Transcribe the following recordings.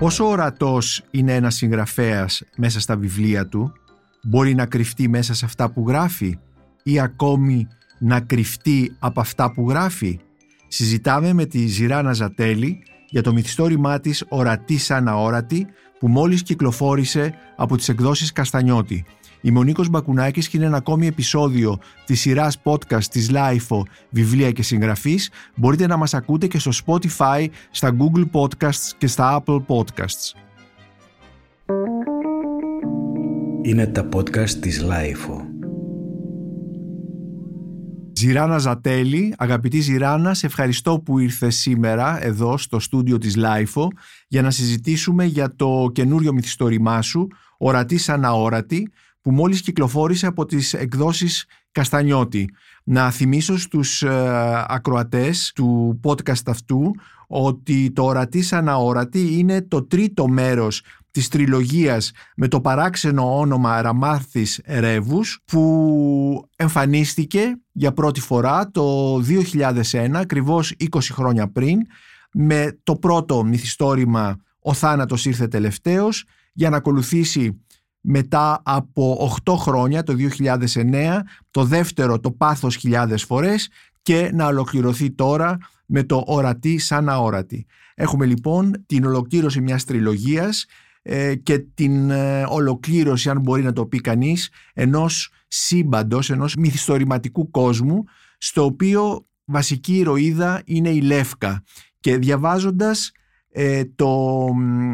Πόσο ορατός είναι ένας συγγραφέας μέσα στα βιβλία του, μπορεί να κρυφτεί μέσα σε αυτά που γράφει ή ακόμη να κρυφτεί από αυτά που γράφει; Συζητάμε με τη Ζηράνα Ζατέλη για το μυθιστόρημά της «Ορατή σαν αόρατη» που μόλις κυκλοφόρησε από τις εκδόσεις Καστανιώτη. Είμαι ο Νίκος Μπακουνάκης και είναι ένα ακόμη επεισόδιο της σειράς podcast της LIFO βιβλία και συγγραφής. Μπορείτε να μας ακούτε και στο Spotify, στα Google Podcasts και στα Apple Podcasts. Είναι τα podcast της LIFO. Ζηράνα Ζατέλη, αγαπητή Ζηράνα, σε ευχαριστώ που ήρθες σήμερα εδώ στο στούντιο της LIFO για να συζητήσουμε για το καινούριο μυθιστόρημά σου, «Ορατή σαν αόρατη», που μόλις κυκλοφόρησε από τις εκδόσεις Καστανιώτη. Να θυμίσω στους ε, ακροατές του podcast αυτού ότι το «Ορατής σαν αόρατη» είναι το τρίτο μέρος της τριλογίας με το παράξενο όνομα Ραμάθης Ρεύους που εμφανίστηκε για πρώτη φορά το 2001, ακριβώς 20 χρόνια πριν, με το πρώτο μυθιστόρημα «Ο θάνατος ήρθε τελευταίος» για να ακολουθήσει μετά από 8 χρόνια το 2009 το δεύτερο το πάθος χιλιάδες φορές και να ολοκληρωθεί τώρα με το ορατή σαν αόρατη. Έχουμε λοιπόν την ολοκλήρωση μιας τριλογίας ε, και την ε, ολοκλήρωση αν μπορεί να το πει κανείς ενός σύμπαντος, ενός μυθιστορηματικού κόσμου στο οποίο βασική ηρωίδα είναι η Λεύκα και διαβάζοντας ε, το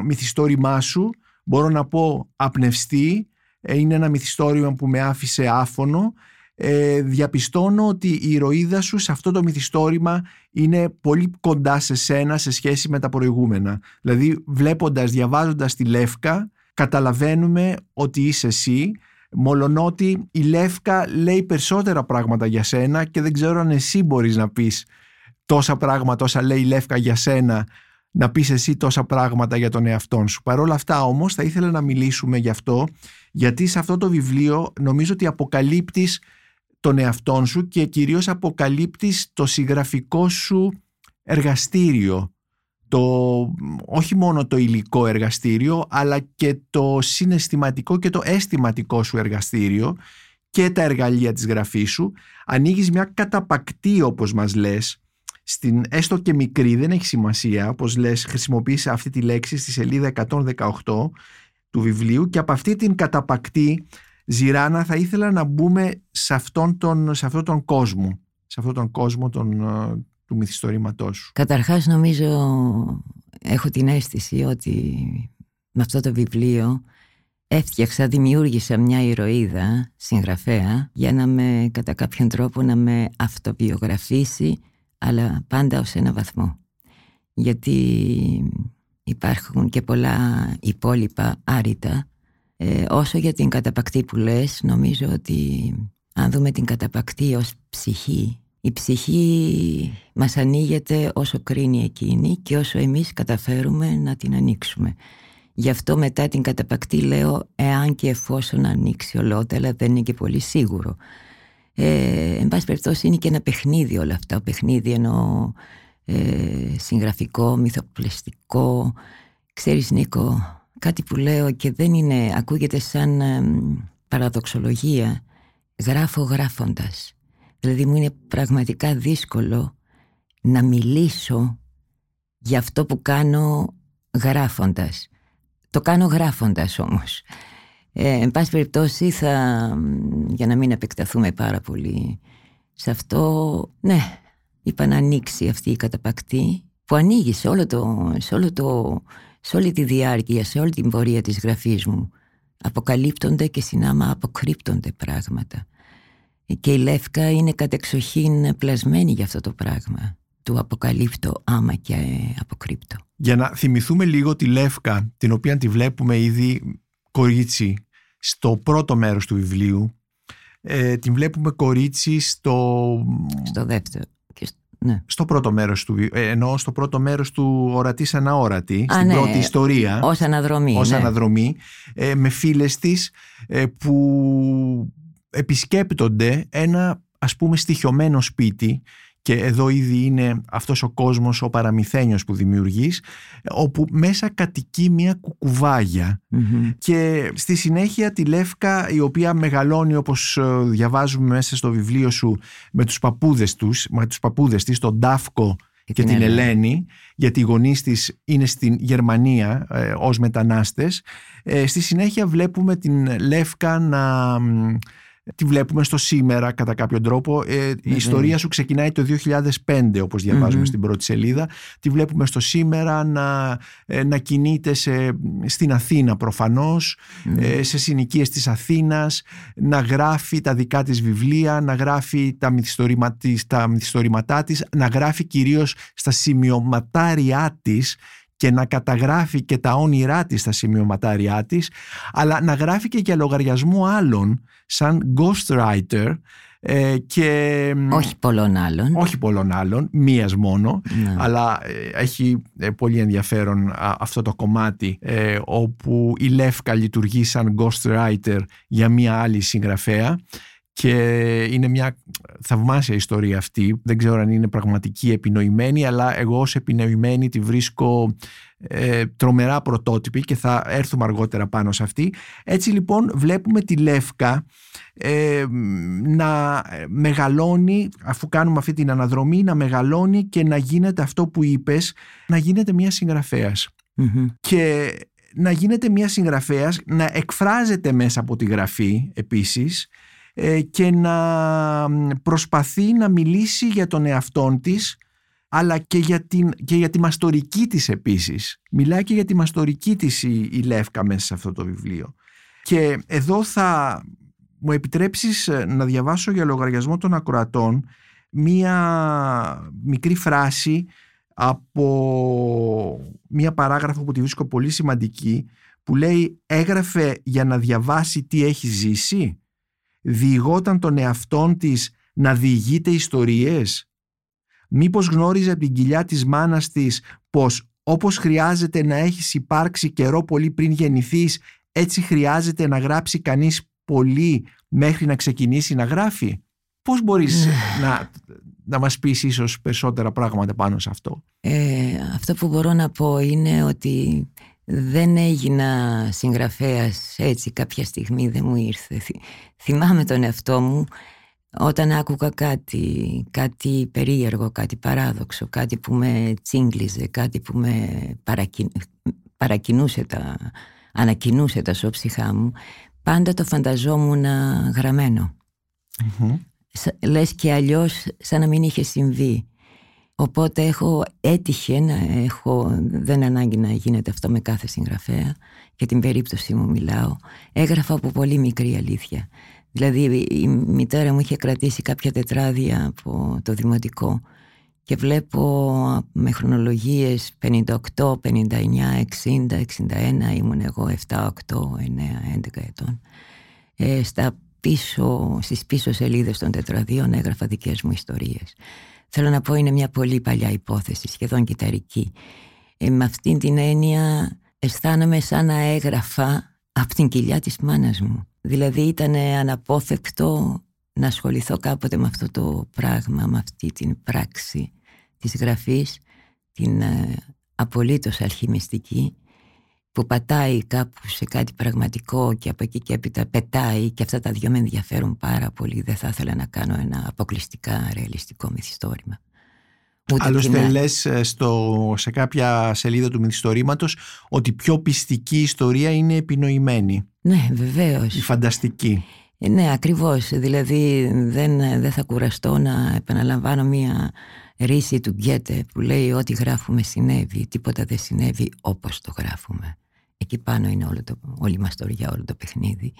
μυθιστόρημά σου μπορώ να πω απνευστή, ε, είναι ένα μυθιστόρημα που με άφησε άφωνο. Ε, διαπιστώνω ότι η ηρωίδα σου σε αυτό το μυθιστόρημα είναι πολύ κοντά σε σένα σε σχέση με τα προηγούμενα. Δηλαδή βλέποντας, διαβάζοντας τη Λεύκα καταλαβαίνουμε ότι είσαι εσύ μολονότι η Λεύκα λέει περισσότερα πράγματα για σένα και δεν ξέρω αν εσύ μπορείς να πεις τόσα πράγματα όσα λέει η Λεύκα για σένα να πεις εσύ τόσα πράγματα για τον εαυτό σου. Παρ' όλα αυτά όμως θα ήθελα να μιλήσουμε γι' αυτό γιατί σε αυτό το βιβλίο νομίζω ότι αποκαλύπτεις τον εαυτό σου και κυρίως αποκαλύπτεις το συγγραφικό σου εργαστήριο. Το, όχι μόνο το υλικό εργαστήριο αλλά και το συναισθηματικό και το αισθηματικό σου εργαστήριο και τα εργαλεία της γραφής σου. Ανοίγεις μια καταπακτή όπως μας λες στην έστω και μικρή, δεν έχει σημασία, όπως λες, χρησιμοποίησε αυτή τη λέξη στη σελίδα 118 του βιβλίου και από αυτή την καταπακτή Ζηράνα θα ήθελα να μπούμε σε αυτόν τον, σε αυτόν τον κόσμο, σε αυτόν τον κόσμο τον, ε, του μυθιστορήματός σου. Καταρχάς νομίζω έχω την αίσθηση ότι με αυτό το βιβλίο έφτιαξα, δημιούργησα μια ηρωίδα συγγραφέα για να με κατά κάποιον τρόπο να με αυτοβιογραφήσει αλλά πάντα ως ένα βαθμό. Γιατί υπάρχουν και πολλά υπόλοιπα άρρητα. Ε, όσο για την καταπακτή που λες, νομίζω ότι αν δούμε την καταπακτή ως ψυχή, η ψυχή μας ανοίγεται όσο κρίνει εκείνη και όσο εμείς καταφέρουμε να την ανοίξουμε. Γι' αυτό μετά την καταπακτή λέω εάν και εφόσον ανοίξει ολότελα δεν είναι και πολύ σίγουρο. Ε, εν πάση περιπτώσει είναι και ένα παιχνίδι όλα αυτά. Παιχνίδι εννοώ ε, συγγραφικό, μυθοπλαιστικό. Ξέρεις Νίκο, κάτι που λέω και δεν είναι, ακούγεται σαν παραδοξολογία. Γράφω γράφοντας. Δηλαδή μου είναι πραγματικά δύσκολο να μιλήσω για αυτό που κάνω γράφοντας. Το κάνω γράφοντας όμως. Ε, εν πάση περιπτώσει, θα, για να μην επεκταθούμε πάρα πολύ σε αυτό, ναι, είπα να ανοίξει αυτή η καταπακτή που ανοίγει σε, όλο το, σε, όλο το, σε όλη τη διάρκεια, σε όλη την πορεία της γραφής μου. Αποκαλύπτονται και συνάμα αποκρύπτονται πράγματα. Και η Λεύκα είναι κατεξοχήν πλασμένη για αυτό το πράγμα. Του αποκαλύπτω άμα και αποκρύπτω. Για να θυμηθούμε λίγο τη Λεύκα, την οποία τη βλέπουμε ήδη κορίτσι στο πρώτο μέρος του βιβλίου. Ε, την βλέπουμε κορίτσι στο... Στο δεύτερο. Ναι. Στο πρώτο μέρος του ε, ενώ στο πρώτο μέρος του ορατής αναόρατη, στην ναι. πρώτη ιστορία. Ως αναδρομή. Ως ναι. αναδρομή, ε, με φίλες της ε, που επισκέπτονται ένα ας πούμε στοιχειωμένο σπίτι και εδώ ήδη είναι αυτός ο κόσμος ο παραμυθένιος που δημιουργείς όπου μέσα κατοικεί μια κουκουβάγια. Και στη συνέχεια τη Λεύκα η οποία μεγαλώνει όπως ε, διαβάζουμε μέσα στο βιβλίο σου με τους παππούδες τους, με τους παππούδες της, τον Ντάφκο και, την Ελένη, γιατί οι γονείς της είναι στην Γερμανία ε, ως μετανάστες. Ε, στη συνέχεια βλέπουμε την Λεύκα να τη βλέπουμε στο σήμερα κατά κάποιο τρόπο. Ε, η ιστορία σου ξεκινάει το 2005 όπως διαβάζουμε στην πρώτη σελίδα. Τη βλέπουμε στο σήμερα να, ε, να κινείται σε, στην Αθήνα προφανώς, ε, σε συνοικίες της Αθήνας, να γράφει τα δικά της βιβλία, να γράφει τα, μυθιστορήμα, τα μυθιστορήματά της, να γράφει κυρίως στα σημειωματάριά της και να καταγράφει και τα όνειρά της στα σημειωματάριά της, αλλά να γράφει και για λογαριασμό άλλων, σαν ghostwriter, ε, και, όχι πολλών άλλων. Όχι πολλών άλλων, μίας μόνο, ναι. αλλά ε, έχει ε, πολύ ενδιαφέρον αυτό το κομμάτι όπου η Λεύκα λειτουργεί σαν ghostwriter για μία άλλη συγγραφέα και είναι μια θαυμάσια ιστορία αυτή. Δεν ξέρω αν είναι πραγματική επινοημένη, αλλά εγώ ως επινοημένη τη βρίσκω ε, τρομερά πρωτότυπη και θα έρθουμε αργότερα πάνω σε αυτή. Έτσι λοιπόν βλέπουμε τη Λεύκα ε, να μεγαλώνει, αφού κάνουμε αυτή την αναδρομή, να μεγαλώνει και να γίνεται αυτό που είπες, να γίνεται μια συγγραφεας Και να γίνεται μια συγγραφέας, να εκφράζεται μέσα από τη γραφή επίσης, ε, και να προσπαθεί να μιλήσει για τον εαυτόν της αλλά και για, την, και για τη μαστορική της επίσης. Μιλάει και για τη μαστορική της η, η Λεύκα μέσα σε αυτό το βιβλίο. Και εδώ θα μου επιτρέψεις ε, να διαβάσω για λογαριασμό των ακροατών μία μικρή φράση από μία παράγραφο που τη βρίσκω πολύ σημαντική που λέει έγραφε για να διαβάσει τι έχει ζήσει διηγόταν τον εαυτόν της να διηγείται ιστορίες; Μήπως γνώριζε από την κοιλιά της μάνας της πως όπως χρειάζεται να έχεις υπάρξει καιρό πολύ πριν γεννηθείς, έτσι χρειάζεται να γράψει κανείς πολύ μέχρι να ξεκινήσει να γράφει; Πώς μπορείς ναι. να, να μας πεις ίσως περισσότερα πράγματα πάνω σε αυτό; Ε, αυτό που μπορώ να πω είναι ότι δεν έγινα συγγραφέας έτσι κάποια στιγμή δεν μου ήρθε. Θυμάμαι τον εαυτό μου όταν άκουγα κάτι, κάτι περίεργο, κάτι παράδοξο, κάτι που με τσίγκλιζε, κάτι που με παρακινούσε τα, ανακοινούσε τα σώψυχά μου, πάντα το φανταζόμουν γραμμένο. Λες και αλλιώς σαν να μην είχε συμβεί. Οπότε έχω, έτυχε να έχω, δεν ανάγκη να γίνεται αυτό με κάθε συγγραφέα, για την περίπτωση μου μιλάω, έγραφα από πολύ μικρή αλήθεια. Δηλαδή η μητέρα μου είχε κρατήσει κάποια τετράδια από το δημοτικό και βλέπω με χρονολογίες 58, 59, 60, 61, ήμουν εγώ 7, 8, 9, 11 ετών. Ε, στα πίσω, στις πίσω σελίδες των τετραδίων έγραφα δικές μου ιστορίες. Θέλω να πω είναι μια πολύ παλιά υπόθεση, σχεδόν κυταρική. Ε, με αυτήν την έννοια αισθάνομαι σαν να έγραφα από την κοιλιά της μάνας μου. Δηλαδή ήταν αναπόφευκτο να ασχοληθώ κάποτε με αυτό το πράγμα, με αυτή την πράξη της γραφής, την ε, απολύτως αλχημιστική που πατάει κάπου σε κάτι πραγματικό και από εκεί και έπειτα πετάει και αυτά τα δυο με ενδιαφέρουν πάρα πολύ. Δεν θα ήθελα να κάνω ένα αποκλειστικά ρεαλιστικό μυθιστόρημα. Άλλωστε λες ε, στο, σε κάποια σελίδα του μυθιστορήματος ότι πιο πιστική ιστορία είναι επινοημένη. Ναι, βεβαίως. Η φανταστική. Ε, ναι, ακριβώς. Δηλαδή δεν, δεν θα κουραστώ να επαναλαμβάνω μία ρίση του Γκέτε που λέει ότι γράφουμε συνέβη, τίποτα δεν συνέβη όπως το γράφουμε. Εκεί πάνω είναι όλο το, όλη η μαστοριά, όλο το παιχνίδι.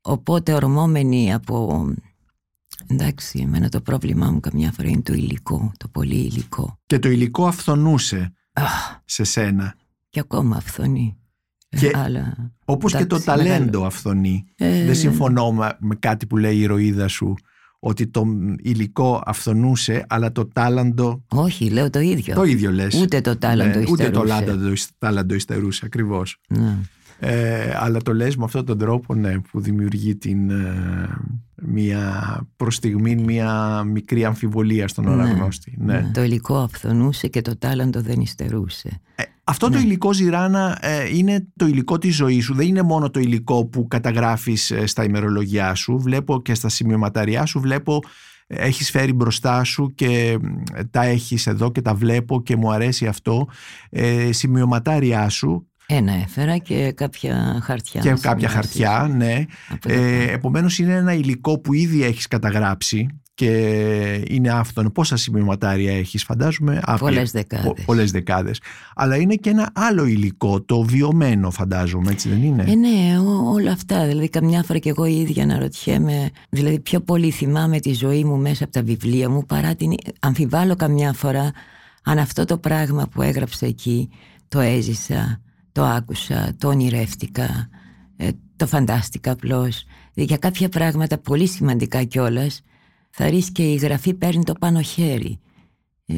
Οπότε ορμόμενοι από... Εντάξει, εμένα το πρόβλημά μου καμιά φορά είναι το υλικό, το πολύ υλικό. Και το υλικό αυθονούσε σε σένα. Και ακόμα αυθονεί. Και Αλλά, όπως και το ταλέντο αυθονεί. Ε, Δεν συμφωνώ με κάτι που λέει η ηρωίδα σου ότι το υλικό αυθονούσε, αλλά το τάλαντο. Όχι, λέω το ίδιο. Το ίδιο λες. Ούτε το τάλαντο ναι, υστερούσε. Ούτε το τάλαντο υστερούσε, ακριβώς. Ναι. Ε, αλλά το λες με αυτόν τον τρόπο ναι, που δημιουργεί την, ε, μια προς στιγμή μια μικρή αμφιβολία στον αναγνώστη. Ναι, ναι. Το υλικό αυθονούσε και το τάλαντο δεν υστερούσε. Ε, αυτό το ναι. υλικό Ζηράνα ε, είναι το υλικό της ζωής σου. Δεν είναι μόνο το υλικό που καταγράφεις ε, στα ημερολογιά σου. Βλέπω και στα σημειωματαριά σου, βλέπω έχεις φέρει μπροστά σου και τα έχεις εδώ και τα βλέπω και μου αρέσει αυτό. Ε, σημειωματάριά σου ένα έφερα και κάποια χαρτιά. Και κάποια χαρτιά, ναι. Ε, επομένως είναι ένα υλικό που ήδη έχεις καταγράψει και είναι αυτόν. Πόσα σημειωματάρια έχεις φαντάζομαι; Πολλές δεκάδες. πολλές δεκάδες. Αλλά είναι και ένα άλλο υλικό, το βιωμένο φαντάζομαι, έτσι δεν είναι; Ε, ναι, όλα αυτά. Δηλαδή καμιά φορά και εγώ η ίδια αναρωτιέμαι, δηλαδή πιο πολύ θυμάμαι τη ζωή μου μέσα από τα βιβλία μου παρά την... Αμφιβάλλω καμιά φορά αν αυτό το πράγμα που έγραψα εκεί το έζησα το άκουσα, το ονειρεύτηκα, ε, το φαντάστηκα απλώς. Για κάποια πράγματα πολύ σημαντικά κιόλας, θα ρίξει και η γραφή παίρνει το πάνω χέρι. Ε,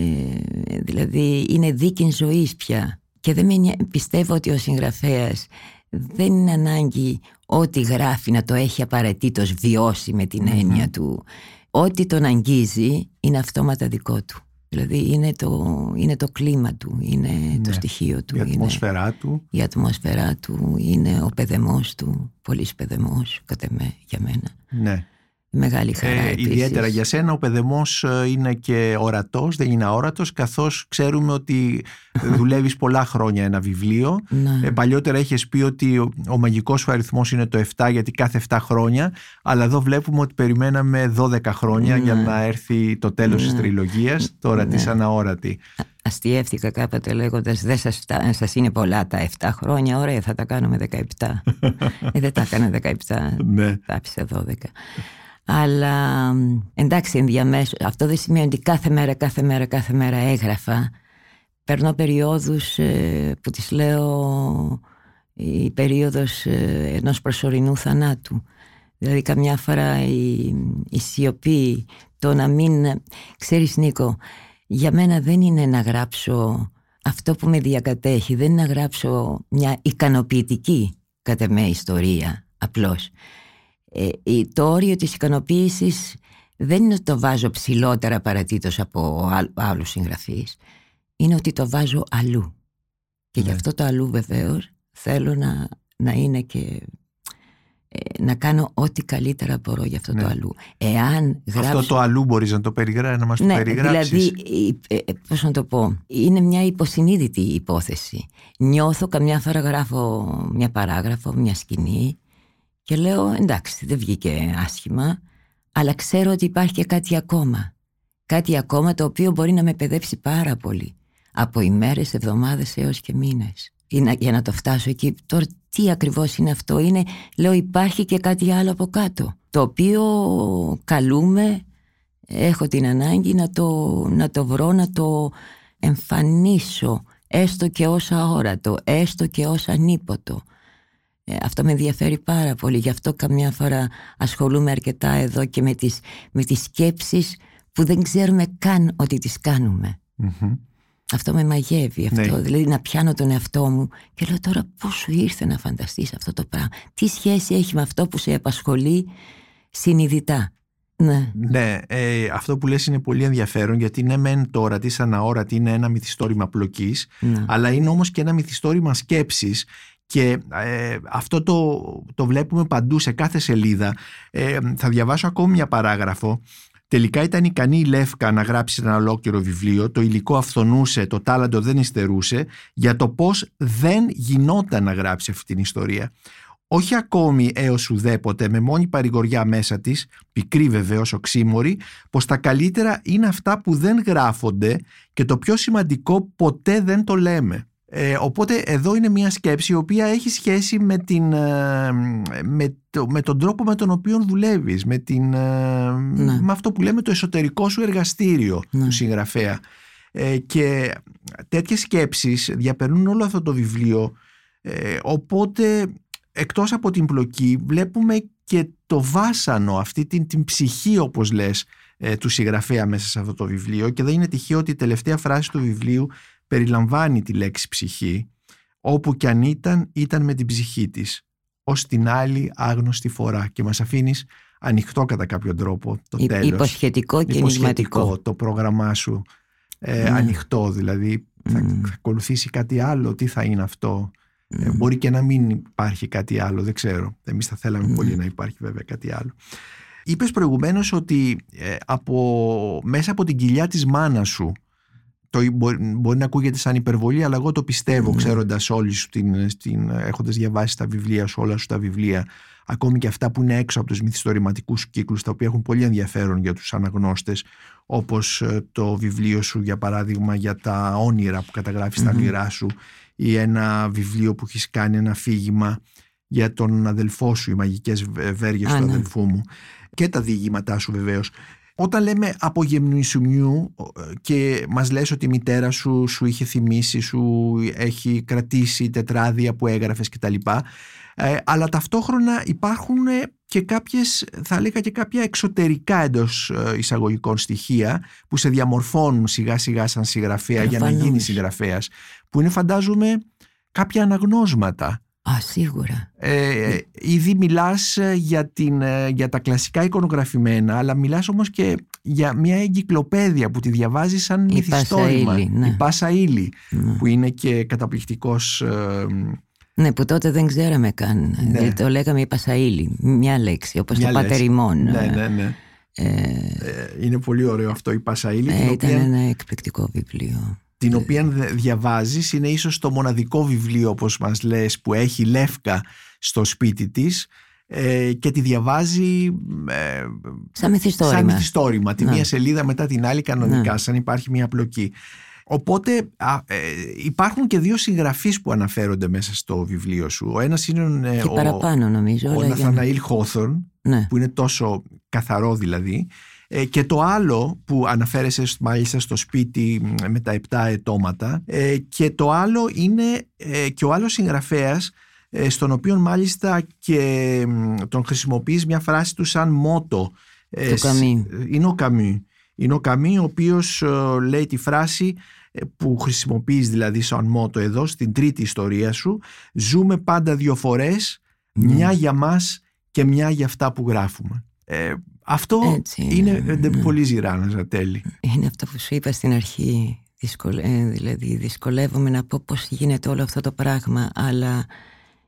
δηλαδή είναι δίκη ζωής πια. Και δεν με, πιστεύω ότι ο συγγραφέας δεν είναι ανάγκη ό,τι γράφει να το έχει απαραίτητος βιώσει με την εννοια του. Ό,τι τον αγγίζει είναι αυτόματα δικό του. Δηλαδή είναι το, είναι το κλίμα του, είναι το ναι. στοιχείο του. Η ατμόσφαιρά του. Η ατμόσφαιρά του, είναι ο παιδεμός του, πολύς παιδεμός κατά με, για μένα. Ναι. Μεγάλη χαρά ε, Ιδιαίτερα για σένα ο παιδεμός ε, είναι και ορατός, δεν είναι αόρατος καθώς ξέρουμε ότι δουλεύεις πολλά χρόνια ένα βιβλίο. Ναι. Ε, παλιότερα έχεις πει ότι ο, ο μαγικός σου αριθμός είναι το 7 γιατί κάθε 7 χρόνια αλλά εδώ βλέπουμε ότι περιμέναμε 12 χρόνια για ναι. να έρθει το τέλος ναι. της τριλογίας, τώρα ναι. της αναόρατη. Αστιεύτηκα κάποτε λέγοντας: Δεν σας σας είναι πολλά τα 7 χρόνια. Ωραία, θα τα κάνουμε 17. ε, δεν τα έκανε 17. Ναι. Τα άφησε 12. Αλλά εντάξει ενδιαμέσω αυτό δεν σημαίνει ότι κάθε μέρα, κάθε μέρα, κάθε μέρα έγραφα. Περνώ περιόδους ε, που τις λέω η περίοδος ε, ενός προσωρινού θανάτου. Δηλαδή καμιά φορά η, η σιωπή, το να μην... Ξέρεις Νίκο, για μένα δεν είναι να γράψω αυτό που με διακατέχει, δεν είναι να γράψω μια ικανοποιητική κατά με ιστορία απλώς. Ε, το όριο της ικανοποίησης δεν είναι ότι το βάζω ψηλότερα παρατήτως από άλλους συγγραφείς είναι ότι το βάζω αλλού και γι' ναι. αυτό το αλλού βεβαίως θέλω να, να είναι και ε, να κάνω ό,τι καλύτερα μπορώ για αυτό το ναι. αλλού. Εάν Αυτό το αλλού μπορείς να το περιγράψεις, να μας ναι, το περιγράψεις. Δηλαδή, ε, πώς να το πω, είναι μια υποσυνείδητη υπόθεση. Νιώθω καμιά φορά γράφω μια παράγραφο, μια σκηνή και λέω εντάξει δεν βγήκε άσχημα αλλά ξέρω ότι υπάρχει και κάτι ακόμα. Κάτι ακόμα το οποίο μπορεί να με παιδέψει πάρα πολύ. Από ημέρες, εβδομάδες έως και μήνες. Για να το φτάσω εκεί. Τώρα τι ακριβώς είναι αυτό; Είναι, λέω υπάρχει και κάτι άλλο από κάτω. Το οποίο καλούμε, έχω την ανάγκη να το, να το βρω, να το εμφανίσω. Έστω και ως αόρατο, έστω και ως ανίποτο. Ε, αυτό με ενδιαφέρει πάρα πολύ. Γι' αυτό καμιά φορά ασχολούμαι αρκετά εδώ και με τις, με τις σκέψεις που δεν ξέρουμε καν ότι τις κανουμε Αυτό με μαγεύει αυτό. Ναι. Δηλαδή να πιάνω τον εαυτό μου και λέω τώρα πώς σου ήρθε να φανταστείς αυτό το πράγμα; Τι σχέση έχει με αυτό που σε απασχολεί συνειδητά; Ναι, ναι ε, αυτό που λες είναι πολύ ενδιαφέρον γιατί ναι μεν το ορατή σαν αόρατη είναι ένα μυθιστόρημα πλοκής ναι. αλλά είναι όμως και ένα μυθιστόρημα σκέψης και ε, αυτό το, το βλέπουμε παντού σε κάθε σελίδα. Ε, θα διαβάσω ακόμη μια παράγραφο. Τελικά ήταν ικανή η Λεύκα να γράψει ένα ολόκληρο βιβλίο. Το υλικό αυθονούσε, το τάλαντο δεν υστερούσε για το πώς δεν γινόταν να γράψει αυτή την ιστορία. Όχι ακόμη έως ουδέποτε με μόνη παρηγοριά μέσα της, πικρή βεβαίως οξύμορη, πως τα καλύτερα είναι αυτά που δεν γράφονται και το πιο σημαντικό ποτέ δεν το λέμε. Ε, οπότε εδώ είναι μια σκέψη η οποία έχει σχέση με, την, ε, με, το, με τον τρόπο με τον οποίο δουλεύεις, με, την, ε, ναι. με αυτό που λέμε το εσωτερικό σου εργαστήριο ναι. του συγγραφέα. Ε, και τέτοιες σκέψεις διαπερνούν όλο αυτό το βιβλίο, οπότε εκτός από την πλοκή βλέπουμε και το βάσανο, αυτή την, την ψυχή όπως λες, του συγγραφέα μέσα σε αυτό το βιβλίο και δεν είναι τυχαίο ότι η τελευταία φράση του βιβλίου περιλαμβάνει τη λέξη ψυχή Όπου κι αν ήταν, ήταν με την ψυχή της. Ως την άλλη άγνωστη φορά. Και μας αφήνεις ανοιχτό κατά κάποιο τρόπο το τέλος. Υποσχετικό και ενηγματικό. το πρόγραμμά σου ε, ναι. ανοιχτό. Δηλαδή θα, θα ακολουθήσει κάτι άλλο. Τι θα είναι αυτό. Ε, μπορεί και να μην υπάρχει κάτι άλλο, δεν ξέρω. Εμείς θα θέλαμε πολύ να υπάρχει βέβαια κάτι άλλο. Είπες προηγουμένως ότι ε, από, μέσα από την κοιλιά της μάνας σου το μπορεί, μπορεί, να ακούγεται σαν υπερβολή, αλλά εγώ το πιστεύω, mm. ξέροντας όλη σου την, την έχοντας διαβάσει τα βιβλία σου, όλα σου τα βιβλία, ακόμη και αυτά που είναι έξω από τους μυθιστορηματικούς κύκλους, τα οποία έχουν πολύ ενδιαφέρον για τους αναγνώστες, όπως ε, το βιβλίο σου, για παράδειγμα, για τα όνειρα που καταγράφεις mm-hmm. τα όνειρά σου, ή ένα βιβλίο που έχεις κάνει ένα αφήγημα για τον αδελφό σου, οι μαγικές βέργες του ναι. αδελφού μου και τα διηγήματά σου βεβαίως. Όταν λέμε από γεμνησουμιού και μας λες ότι η μητέρα σου σου είχε θυμίσει, σου έχει κρατήσει τετράδια που έγραφες κτλ. Ε, αλλά ταυτόχρονα υπάρχουν και κάποιες, θα έλεγα και κάποια εξωτερικά εντός ε, εισαγωγικών στοιχεία που σε διαμορφώνουν σιγά σιγά σαν συγγραφέα για να γίνει συγγραφέας που είναι φαντάζομαι κάποια αναγνώσματα Α, σίγουρα. Ε, ήδη μιλάς ε, για, την, ε, για τα κλασικά εικονογραφημένα, αλλά μιλάς όμως και για μια εγκυκλοπαίδεια που τη διαβάζεις σαν μυθιστόρημα. Ναι. Η Πάσα Ήλη, ναι. που είναι και καταπληκτικός... Ε, ναι, που τότε δεν ξέραμε καν. Ναι. Το λέγαμε η Πασαήλη, μια λέξη, όπως μια το πατεριμόν. Ναι, ναι, ναι. Ε, είναι πολύ ωραίο αυτό η Πασαήλη. Ε, ήταν οποία... ένα εκπληκτικό βιβλίο την οποία διαβάζεις είναι ίσως το μοναδικό βιβλίο όπως μας λες που έχει λεύκα στο σπίτι της ε, και τη διαβάζει ε, σαν μυθιστόρημα, σαν μυθιστόρημα τη ναι. μία σελίδα μετά την άλλη κανονικά ναι. σαν υπάρχει μια πλοκή Οπότε ε, υπάρχουν και δύο συγγραφείς που αναφέρονται μέσα στο βιβλίο σου. Ο ένας είναι και ο, παραπάνω, νομίζω, ο Ναθαναήλ Χόθορν ναι. που είναι τόσο καθαρό δηλαδή ε, και το άλλο που αναφέρεσαι μάλιστα στο σπίτι με τα επτά ετώματα ε, και το άλλο είναι ε, και ο άλλος συγγραφέας στον οποίο μάλιστα και τον χρησιμοποιείς μια φράση του σαν μότο. Το Καμί. Είναι ο Καμί. Είναι ο Καμί ο οποίος λέει τη φράση που χρησιμοποιείς δηλαδή σαν μότο εδώ στην τρίτη ιστορία σου «Ζούμε πάντα δύο φορές, ναι. μια για μας και μια για αυτά που γράφουμε». Αυτό είναι, είναι ναι. πολύ ζηράνα τέλει. Είναι αυτό που σου είπα στην αρχή. Δυσκολε... Ε, δηλαδή δυσκολεύομαι να πω πώς γίνεται όλο αυτό το πράγμα αλλά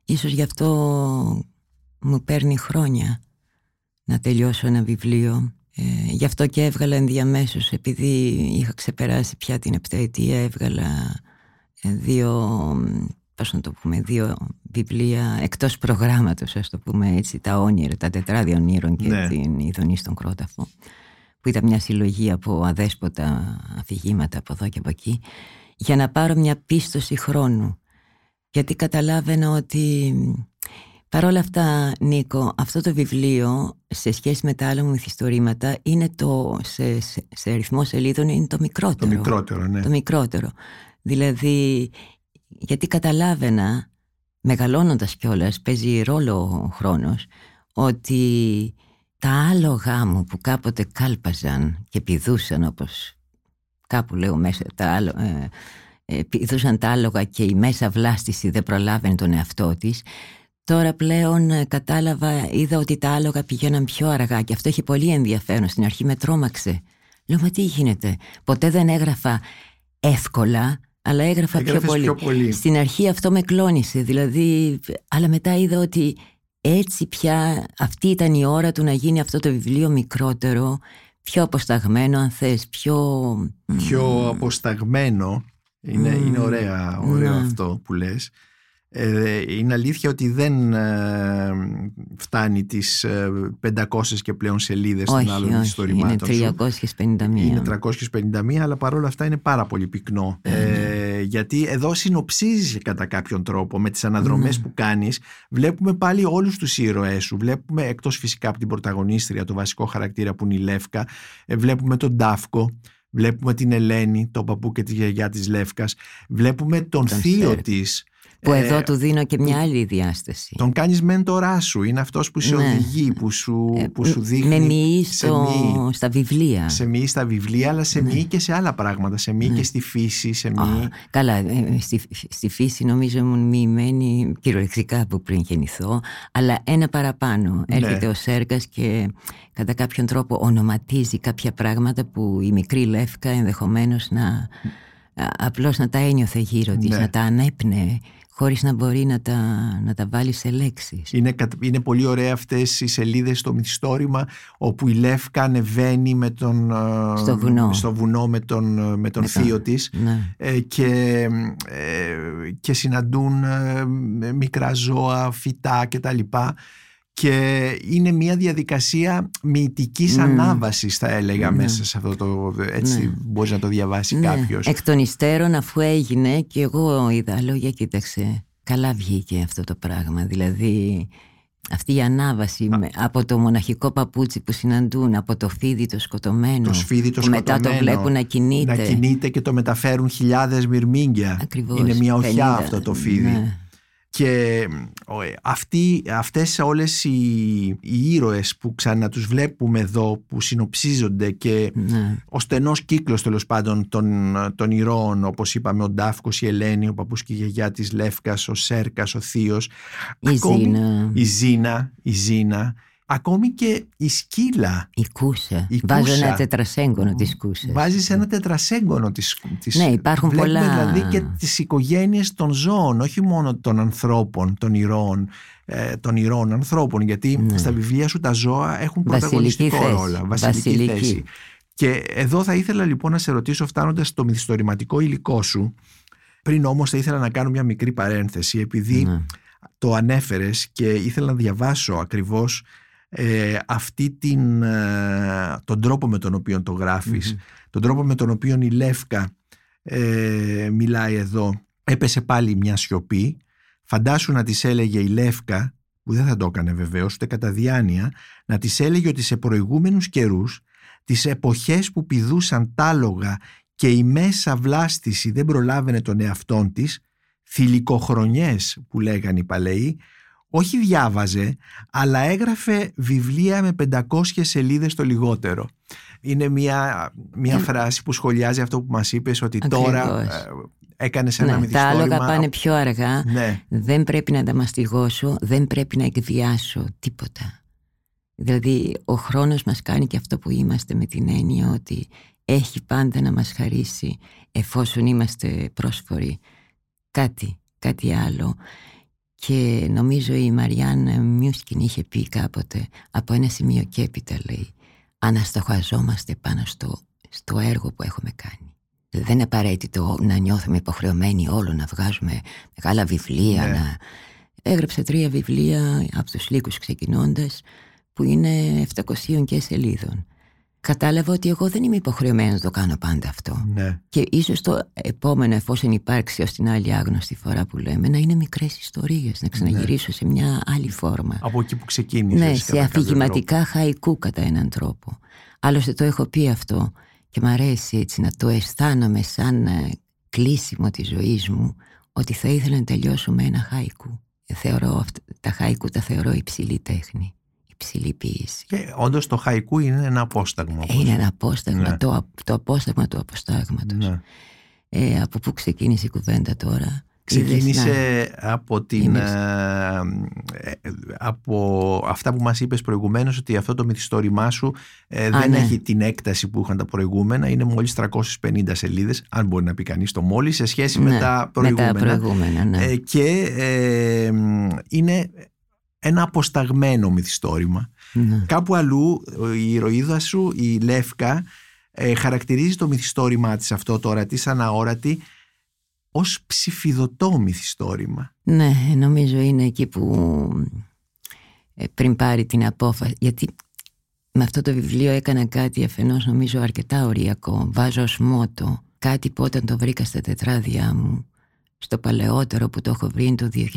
ίσως γι' αυτό μου παίρνει χρόνια να τελειώσω ένα βιβλίο ε, γι' αυτό και έβγαλα ενδιαμέσως επειδή είχα ξεπεράσει πια την επταετία έβγαλα ε, δύο πώς να το πούμε, δύο βιβλία εκτός προγράμματος, ας το πούμε έτσι, τα όνειρα, τα τετράδια ονείρων και ναι. την ειδονή στον Κρόταφο, που ήταν μια συλλογή από αδέσποτα αφηγήματα από εδώ και από εκεί, για να πάρω μια πίστοση χρόνου. Γιατί καταλάβαινα ότι παρόλα αυτά, Νίκο, αυτό το βιβλίο σε σχέση με τα άλλα μου μυθιστορήματα είναι το, σε, σε, σε αριθμό σελίδων είναι το μικρότερο. Το μικρότερο, ναι. Το μικρότερο. Δηλαδή γιατί καταλάβαινα, μεγαλώνοντας κιόλας, παίζει ρόλο ο χρόνος, ότι τα άλογα μου που κάποτε κάλπαζαν και πηδούσαν όπως κάπου λέω μέσα τα άλλο, ε, ε, πηδούσαν τα άλογα και η μέσα βλάστηση δεν προλάβαινε τον εαυτό της Τώρα πλέον ε, κατάλαβα, είδα ότι τα άλογα πηγαίναν πιο αργά και αυτό έχει πολύ ενδιαφέρον. Στην αρχή με τρόμαξε. Λέω, μα τι γίνεται; Ποτέ δεν έγραφα εύκολα, αλλά έγραφα πιο πολύ. πιο Στην αρχή αυτό με κλώνησε, δηλαδή, αλλά μετά είδα ότι έτσι πια αυτή ήταν η ώρα του να γίνει αυτό το βιβλίο μικρότερο, πιο αποσταγμένο αν θες, πιο... Πιο αποσταγμένο, είναι, είναι ωραία, ωραίο ναι. αυτό που λες. Ε, είναι αλήθεια ότι δεν ε, φτάνει τις 500 ε, και πλέον σελίδες των άλλων ιστορημάτων είναι 351 είναι 351 αλλά παρόλα αυτά είναι πάρα πολύ πυκνό. Ε, γιατί εδώ συνοψίζει κατά κάποιον τρόπο με τις αναδρομές ναι. που κάνεις. Βλέπουμε πάλι όλους τους ήρωές σου. Βλέπουμε εκτός φυσικά από την πρωταγωνίστρια το βασικό χαρακτήρα που είναι η Λεύκα. Βλέπουμε τον Ντάφκο Βλέπουμε την Ελένη, τον παππού και τη γιαγιά της Λεύκας. Βλέπουμε τον, θείο της, Που εδώ ε, του δίνω και μια άλλη διάσταση. Τον κάνεις μέντορά σου, είναι αυτός που σε ναι. οδηγεί, που σου, ε, που σου δείχνει... Με μοιεί στα βιβλία. Σε μοιεί στα βιβλία, αλλά σε ναι. και σε άλλα πράγματα. Σε μοιεί ναι. και στη φύση, σε μοιεί... καλά, ε, στη, στη φύση νομίζω ήμουν μοιημένη κυριολεκτικά από πριν γεννηθώ, αλλά ένα παραπάνω. Ναι. Έρχεται ο Σέρκας και κατά κάποιον τρόπο ονοματίζει κάποια πράγματα που η μικρή Λεύκα ενδεχομένως να... Απλώς να τα ένιωθε γύρω της, να τα ανέπνεε χωρίς να μπορεί να τα, να τα βάλει σε λέξεις. Είναι, είναι πολύ ωραία αυτές οι σελίδες στο μυθιστόρημα όπου η Λεύκα ανεβαίνει με τον, ε, στο, βουνό. στο βουνό με τον, με τον θείο της ναι. ε, και, ε, και συναντούν μικρά ζώα, φυτά κτλ και είναι μια διαδικασία μυητικής mm. ανάβασης θα έλεγα ναι. μέσα σε αυτό το έτσι ναι. μπορείς να το διαβάσει ναι. κάποιος εκ των υστέρων αφού έγινε και εγώ είδα λόγια κοίταξε καλά βγήκε αυτό το πράγμα δηλαδή αυτή η ανάβαση από το μοναχικό παπούτσι που συναντούν, από το φίδι το σκοτωμένο, το σφίδι το που μετά το βλέπουν να κινείται. Να κινείται και το μεταφέρουν χιλιάδες μυρμήγκια. Ακριβώς, Είναι μια οχιά αυτό το φίδι. Και αυτοί, αυτές όλες οι, οι ήρωες που ξανά τους βλέπουμε εδώ που συνοψίζονται και ναι. ο στενός κύκλος τέλος πάντων των, των ηρώων όπως είπαμε ο Ντάφκος, η Ελένη, ο παππούς και η γιαγιά της Λεύκας, ο Σέρκας, ο Θείος η Ζήνα η Ζήνα, η Ζήνα Ακόμη και η σκύλα. Η κούσα. Η Βάζω ένα τετρασέγγωνο της κούσας. Βάζεις ένα τετρασέγγωνο τη Ναι, υπάρχουν Βλέπουμε πολλά. δηλαδή και τις οικογένειες των ζώων, όχι μόνο των ανθρώπων, των ηρώων, ε, των ηρώων ανθρώπων. Γιατί ναι. στα βιβλία σου τα ζώα έχουν πρωταγωνιστικό ρόλο. Βασιλική, Βασιλική θέση. Και εδώ θα ήθελα λοιπόν να σε ρωτήσω, φτάνοντας στο μυθιστορηματικό υλικό σου, πριν όμως θα ήθελα να κάνω μια μικρή παρένθεση, επειδή ναι. το ανέφερες και ήθελα να διαβάσω ακριβώς ε, αυτή την, ε, τον τρόπο με τον οποίο το γραφεις τον τρόπο με τον οποίο η Λεύκα ε, μιλάει εδώ έπεσε πάλι μια σιωπή. Φαντάσου να της έλεγε η Λεύκα που δεν θα το έκανε βεβαίως ούτε κατά διάνοια να της έλεγε ότι σε προηγούμενους καιρούς τις εποχές που πηδούσαν τάλογα και η μέσα βλάστηση δεν προλάβαινε τον εαυτόν της θηλυκοχρονιές που λέγανε οι παλαιοί όχι διάβαζε, αλλά έγραφε βιβλία με 500 σελίδες το λιγότερο. Είναι μια, μια ε. φράση που σχολιάζει αυτό που μας είπες ότι τώρα ε, έκανες ένα ναι, μυθιστόρημα. Τα άλογα πάνε πιο αργά, ναι. δεν πρέπει να τα μαστιγώσω, δεν πρέπει να εκβιάσω τίποτα. Δηλαδή ο χρόνος μας κάνει και αυτό που είμαστε με την έννοια ότι έχει πάντα να μας χαρίσει εφόσον είμαστε πρόσφοροι κάτι, κάτι άλλο και νομίζω η Μαριάν Μιούσκιν είχε πει κάποτε από ένα σημείο και έπειτα λέει αναστοχαζόμαστε πάνω στο, στο έργο που έχουμε κάνει. Δεν είναι απαραίτητο να νιώθουμε υποχρεωμένοι όλο να βγάζουμε μεγάλα βιβλία. Ναι. Να... Έγραψε τρία βιβλία από τους λύκους ξεκινώντας που είναι 700 και σελίδων κατάλαβα ότι εγώ δεν είμαι υποχρεωμένη να το κάνω πάντα αυτό. Ναι. Και ίσως το επόμενο, εφόσον υπάρξει ως την άλλη άγνωστη φορά που λέμε, να είναι μικρές ιστορίες, να ξαναγυρίσω ναι. σε μια άλλη φόρμα. Από εκεί που ξεκίνησες. Ναι, σε αφηγηματικά χαϊκού κατά έναν τρόπο. Άλλωστε το έχω πει αυτό και μ' αρέσει έτσι να το αισθάνομαι σαν ε, κλείσιμο της ζωής μου ότι θα ήθελα να τελειώσω με ένα χαϊκού. Θεωρώ, τα χαϊκού τα θεωρώ υψηλή τέχνη υψηλή ποιήση. Και όντως το χαϊκού είναι ένα απόσταγμα. Είναι ένα απόσταγμα, ναι. το, το απόσταγμα του αποστάγματος. Ναι. Ε, από πού ξεκίνησε η κουβέντα τώρα; Ξεκίνησε από, την, ε, ε, από αυτά που μας είπες προηγουμένως ότι αυτό το μυθιστόρημά σου ε, δεν ναι. έχει την έκταση που είχαν τα προηγούμενα είναι μόλις 350 σελίδες αν μπορεί να πει κανείς το μόλις σε σχέση με ναι, τα προηγούμενα, με τα προηγούμενα ναι. και είναι ένα αποσταγμένο μυθιστόρημα. Ναι. Κάπου αλλού η ηρωίδα σου, η Λεύκα, ε, χαρακτηρίζει το μυθιστόρημά της αυτό τώρα, της αναόρατη, ως ψηφιδωτό μυθιστόρημα. Ναι, νομίζω είναι εκεί που ε, πριν πάρει την απόφαση, γιατί με αυτό το βιβλίο έκανα κάτι αφενός νομίζω αρκετά οριακό, βάζω ως μότο, κάτι που όταν το βρήκα στα τετράδια μου, στο παλαιότερο που το έχω βρει το 2007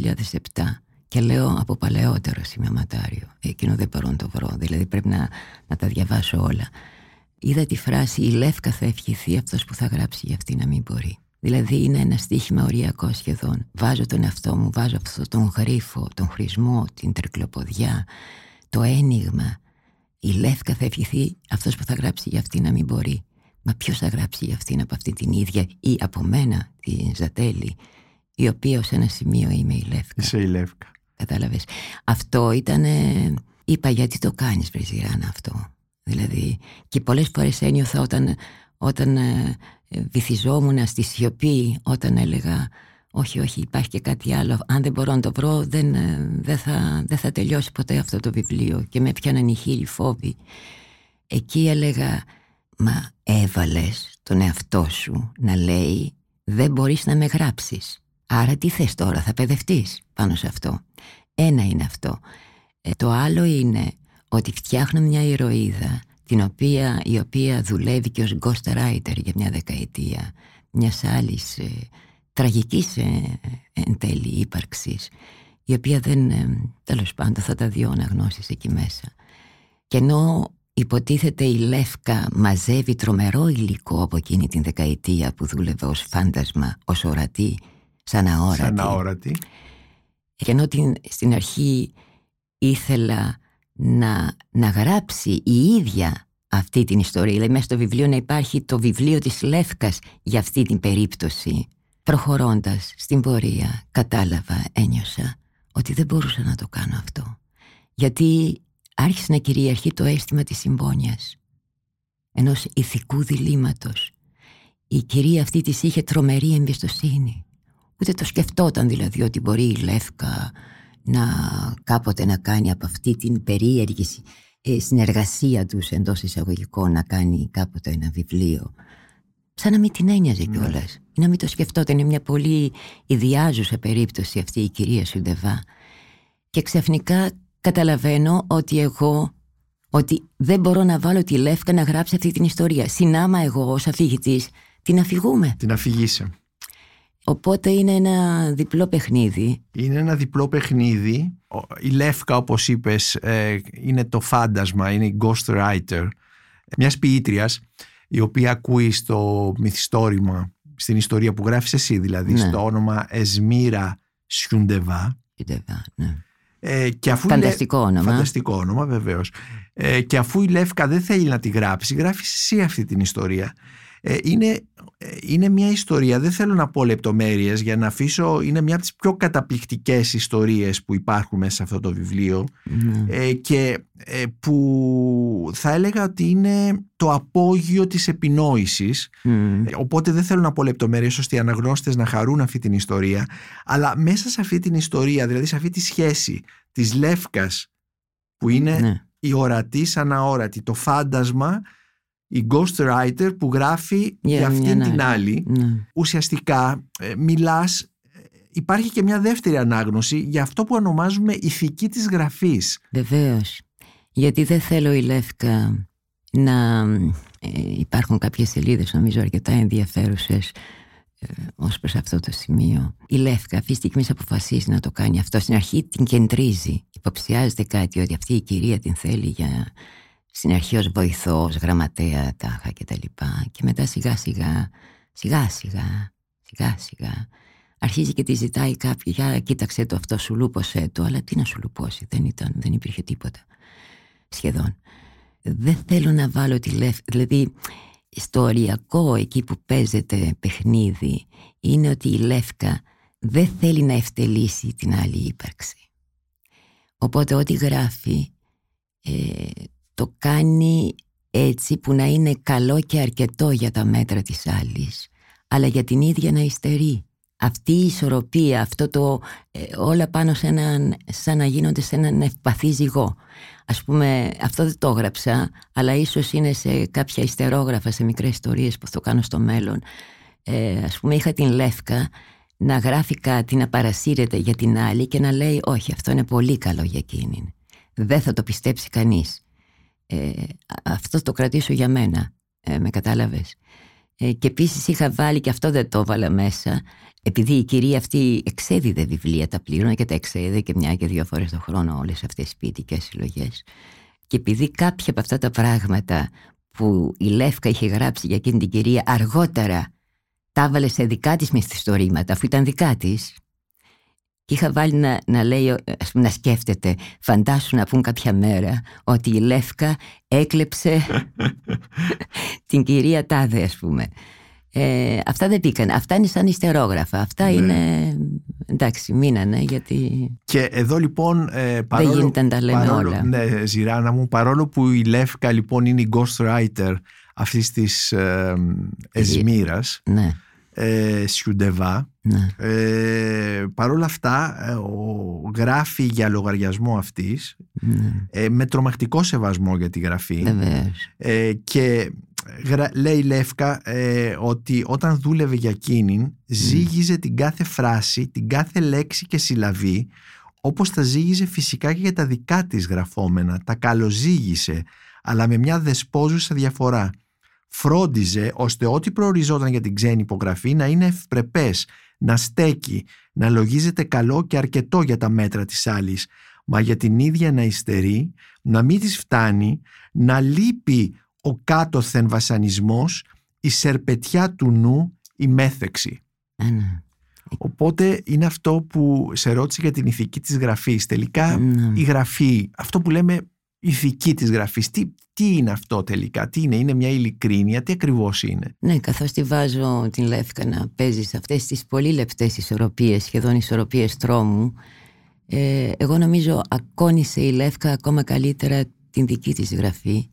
και λέω από παλαιότερο σημειωματάριο. Εκείνο δεν μπορώ να το βρω, δηλαδή πρέπει να, να τα διαβάσω όλα. Είδα τη φράση «Η Λεύκα θα ευχηθεί αυτός που θα γράψει για αυτή να μην μπορεί». Δηλαδή είναι ένα στοίχημα οριακό σχεδόν. Βάζω τον εαυτό μου, βάζω αυτό τον γρίφο, τον χρησμό, την τρικλοποδιά, το ένιγμα. Η Λεύκα θα ευχηθεί αυτός που θα γράψει για αυτή να μην μπορεί. Μα ποιος θα γράψει για αυτήν από αυτή την ίδια ή από μένα, τη Ζατέλη, η οποία ως ένα σημείο είμαι η Λεύκα. Είσαι η Λεύκα. Κατάλαβες. Αυτό ήταν... Είπα γιατί το κάνεις Βρεζιράνα αυτό. Δηλαδή και πολλές φορές ένιωθα όταν, όταν ε, βυθιζόμουν στη σιωπή όταν έλεγα όχι, όχι, υπάρχει και κάτι άλλο. Αν δεν μπορώ να το βρω, δεν, ε, δεν, θα, δεν θα τελειώσει ποτέ αυτό το βιβλίο. Και με πιάναν οι χίλιοι φόβοι. Εκεί έλεγα, μα έβαλες τον εαυτό σου να λέει δεν μπορείς να με γράψεις. Άρα τι θες τώρα, θα παιδευτείς πάνω σε αυτό. Ένα είναι αυτό. Ε, το άλλο είναι ότι φτιάχνω μια ηρωίδα την οποία, η οποία δουλεύει και ως ghostwriter για μια δεκαετία μιας άλλης ε, τραγικής ε, εν τέλει ύπαρξης η οποία δεν, ε, τέλος πάντων θα τα δει αναγνώσεις εκεί μέσα και ενώ υποτίθεται η Λεύκα μαζεύει τρομερό υλικό από εκείνη την δεκαετία που δούλευε ως φάντασμα, ως ορατή, σαν αόρατη, σαν αόρατη. και ενώ την, στην αρχή ήθελα να, να γράψει η ίδια αυτή την ιστορία. Δηλαδή μέσα στο βιβλίο να υπάρχει το βιβλίο της Λεύκας για αυτή την περίπτωση. Προχωρώντας στην πορεία κατάλαβα, ένιωσα ότι δεν μπορούσα να το κάνω αυτό. Γιατί άρχισε να κυριαρχεί το αίσθημα της συμπόνιας. Ενός ηθικού διλήμματος. Η κυρία αυτή της είχε τρομερή εμπιστοσύνη. Ούτε το σκεφτόταν δηλαδή ότι μπορεί η Λεύκα να κάποτε να κάνει από αυτή την περίεργη ε, συνεργασία τους εντός εισαγωγικών να κάνει κάποτε ένα βιβλίο. Σαν να μην την ένοιαζε ναι. κιόλας. να μην το σκεφτόταν. Είναι μια πολύ ιδιάζουσα περίπτωση αυτή η κυρία Σουντεβά και ξαφνικά καταλαβαίνω ότι εγώ ότι δεν μπορώ να βάλω τη Λεύκα να γράψει αυτή την ιστορία. Συνάμα εγώ ως αφηγητής την αφηγούμε. Την αφηγήσε Οπότε είναι ένα διπλό παιχνίδι. Είναι ένα διπλό παιχνίδι. Η Λεύκα, όπως είπες, ε, είναι το φάντασμα, είναι η ghost writer μιας ποιήτριας, η οποία ακούει στο μυθιστόρημα, στην ιστορία που γράφεις εσύ, δηλαδή, ναι. στο όνομα Εσμύρα Σιουντεβά. ναι. Ε, και αφού φανταστικό όνομα. Φανταστικό όνομα, βεβαίως. Ε, και αφού η Λεύκα δεν θέλει να τη γράψει, γράφεις εσύ αυτή την ιστορία. Ε, είναι, ε, είναι μια ιστορία, δεν θέλω να πω λεπτομέρειες για να αφήσω, είναι μια από τις πιο καταπληκτικές ιστορίες που υπάρχουν μέσα σε αυτό το βιβλίο ναι. ε, και που θα έλεγα ότι είναι το απόγειο της επινόησης οπότε δεν θέλω να πω λεπτομέρειες ώστε οι αναγνώστες να χαρούν αυτή την ιστορία αλλά μέσα σε αυτή την ιστορία, δηλαδή σε αυτή τη σχέση της Λεύκας που είναι ναι. η ορατή σαν αόρατη, το φάντασμα η ghostwriter που γράφει για αυτήν την άλλη. Ναι. Ουσιαστικά ε, μιλάς, ε, υπάρχει και μια δεύτερη ανάγνωση για αυτό που ονομάζουμε ηθική της γραφής. Βεβαίως. Γιατί δεν θέλω η Λεύκα να ε, υπάρχουν κάποιες σελίδες νομίζω αρκετά ενδιαφέρουσες ε, ως προς αυτό το σημείο. Η Λεύκα αυτή τη στιγμή αποφασίζει να το κάνει αυτό. Στην αρχή την κεντρίζει. Υποψιάζεται κάτι ότι αυτή η κυρία την θέλει για στην αρχή ως βοηθός, γραμματέα, τάχα και τα λοιπά και μετά σιγά σιγά, σιγά σιγά, σιγά σιγά αρχίζει και τη ζητάει κάποιο, για κοίταξε το αυτό, σου λούπωσε το, αλλά τι να σου λουπώσει, δεν, ήταν, δεν υπήρχε τίποτα σχεδόν. Δεν θέλω να βάλω τη λεφ... δηλαδή στο οριακό εκεί που παίζεται παιχνίδι είναι ότι η Λεύκα δεν θέλει να ευτελίσει την άλλη ύπαρξη. Οπότε ό,τι γράφει ε, το κάνει έτσι που να είναι καλό και αρκετό για τα μέτρα της άλλης αλλά για την ίδια να υστερεί αυτή η ισορροπία, αυτό το ε, όλα πάνω σε έναν, σαν να γίνονται σε έναν ευπαθή ζυγό. Ας πούμε, αυτό δεν το έγραψα, αλλά ίσως είναι σε κάποια ιστερόγραφα, σε μικρές ιστορίες που θα το κάνω στο μέλλον. Ε, ας πούμε, είχα την Λεύκα να γράφει κάτι, να παρασύρεται για την άλλη και να λέει «Όχι, αυτό είναι πολύ καλό για εκείνη». Δεν θα το πιστέψει κανείς. Ε, αυτό το κρατήσω για μένα, ε, με κατάλαβες. Ε, και επίσης είχα βάλει, και αυτό δεν το έβαλα μέσα, επειδή η κυρία αυτή εξέδιδε βιβλία, τα πλήρωνα και τα εξέδιδε και μια και δύο φορές το χρόνο όλες αυτές τις ποιητικές συλλογές. Και επειδή κάποια από αυτά τα πράγματα που η Λεύκα είχε γράψει για εκείνη την κυρία αργότερα τα έβαλε σε δικά της μυθιστορήματα αφού ήταν δικά της και είχα βάλει να, να λέει, ας πούμε, να σκέφτεται φαντάσου να πούν κάποια μέρα ότι η Λεύκα έκλεψε την κυρία Τάδε ας πούμε ε, αυτά δεν πήκαν. Αυτά είναι σαν ιστερόγραφα. Αυτά ναι. είναι. Εντάξει, μείνανε γιατί. Και εδώ λοιπόν. Ε, παρόλο, δεν γίνεται να τα λέμε παρόλο, όλα. Ναι, Ζηράνα μου, παρόλο που η Λεύκα λοιπόν είναι η ghostwriter αυτής της ε, Εσμήρας. Ναι. Ε, Σιουντεβά. Ναι. Ε, παρόλα αυτά, ε, ο, γράφει για λογαριασμό αυτής ναι. ε, με τρομακτικό σεβασμό για τη γραφή. Βεβαίως. Ε, και γρα- λέει η Λεύκα ε, ότι όταν δούλευε για εκείνην ζήγιζε την κάθε φράση, την κάθε λέξη και συλλαβή όπως τα ζήγιζε φυσικά και για τα δικά της γραφόμενα, τα καλοζήγισε αλλά με μια δεσπόζουσα διαφορά. Φρόντιζε ώστε ό,τι προοριζόταν για την ξένη υπογραφή να είναι ευπρεπές, να στέκει, να λογίζεται καλό και αρκετό για τα μέτρα της άλλης, μα για την ίδια να υστερεί, να μην της φτάνει, να λείπει ο κάτωθεν βασανισμός, η σερπετιά του νου, η μέθεξη. Α, ναι. Οπότε είναι αυτό που σε ρώτησε για την ηθική της γραφής. Τελικά Ναι. η γραφή, αυτό που λέμε ηθική της γραφής, τι, τι είναι αυτό τελικά, τι είναι, είναι μια ειλικρίνεια, τι ακριβώς είναι; Ναι, καθώς τη βάζω την Λεύκα να παίζει σε αυτές τις πολύ λεπτές ισορροπίες, σχεδόν ισορροπίες τρόμου, ε, εγώ νομίζω ακόνησε η Λεύκα ακόμα καλύτερα την δική της γραφή.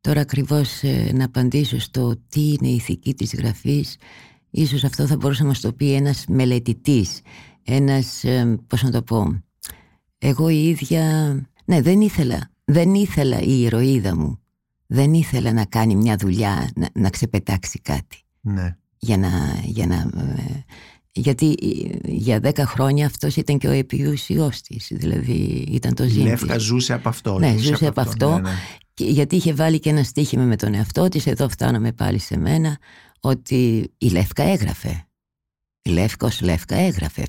Τώρα ακριβώς ε, να απαντήσω στο τι είναι η ηθική της γραφής, ίσως αυτό θα μπορούσε να μας το πει ένας μελετητής, ένας, ε, πώς να το πω, εγώ η ίδια, ναι δεν ήθελα, δεν ήθελα η ηρωίδα μου, δεν ήθελα να κάνει μια δουλειά, να, να ξεπετάξει κάτι Ναι. για να, για να ε, γιατί ε, για δέκα χρόνια αυτός ήταν και ο επιούσιός της, δηλαδή ήταν το Η ζήν Λεύκα της. ζούσε από αυτό. Ναι, ζούσε από αυτό. Ναι, ναι. Και γιατί είχε βάλει και ένα στοίχημα με τον εαυτό της, εδώ φτάναμε πάλι σε μένα, ότι η Λεύκα έγραφε. Η Λεύκα ως Λεύκα έγραφε.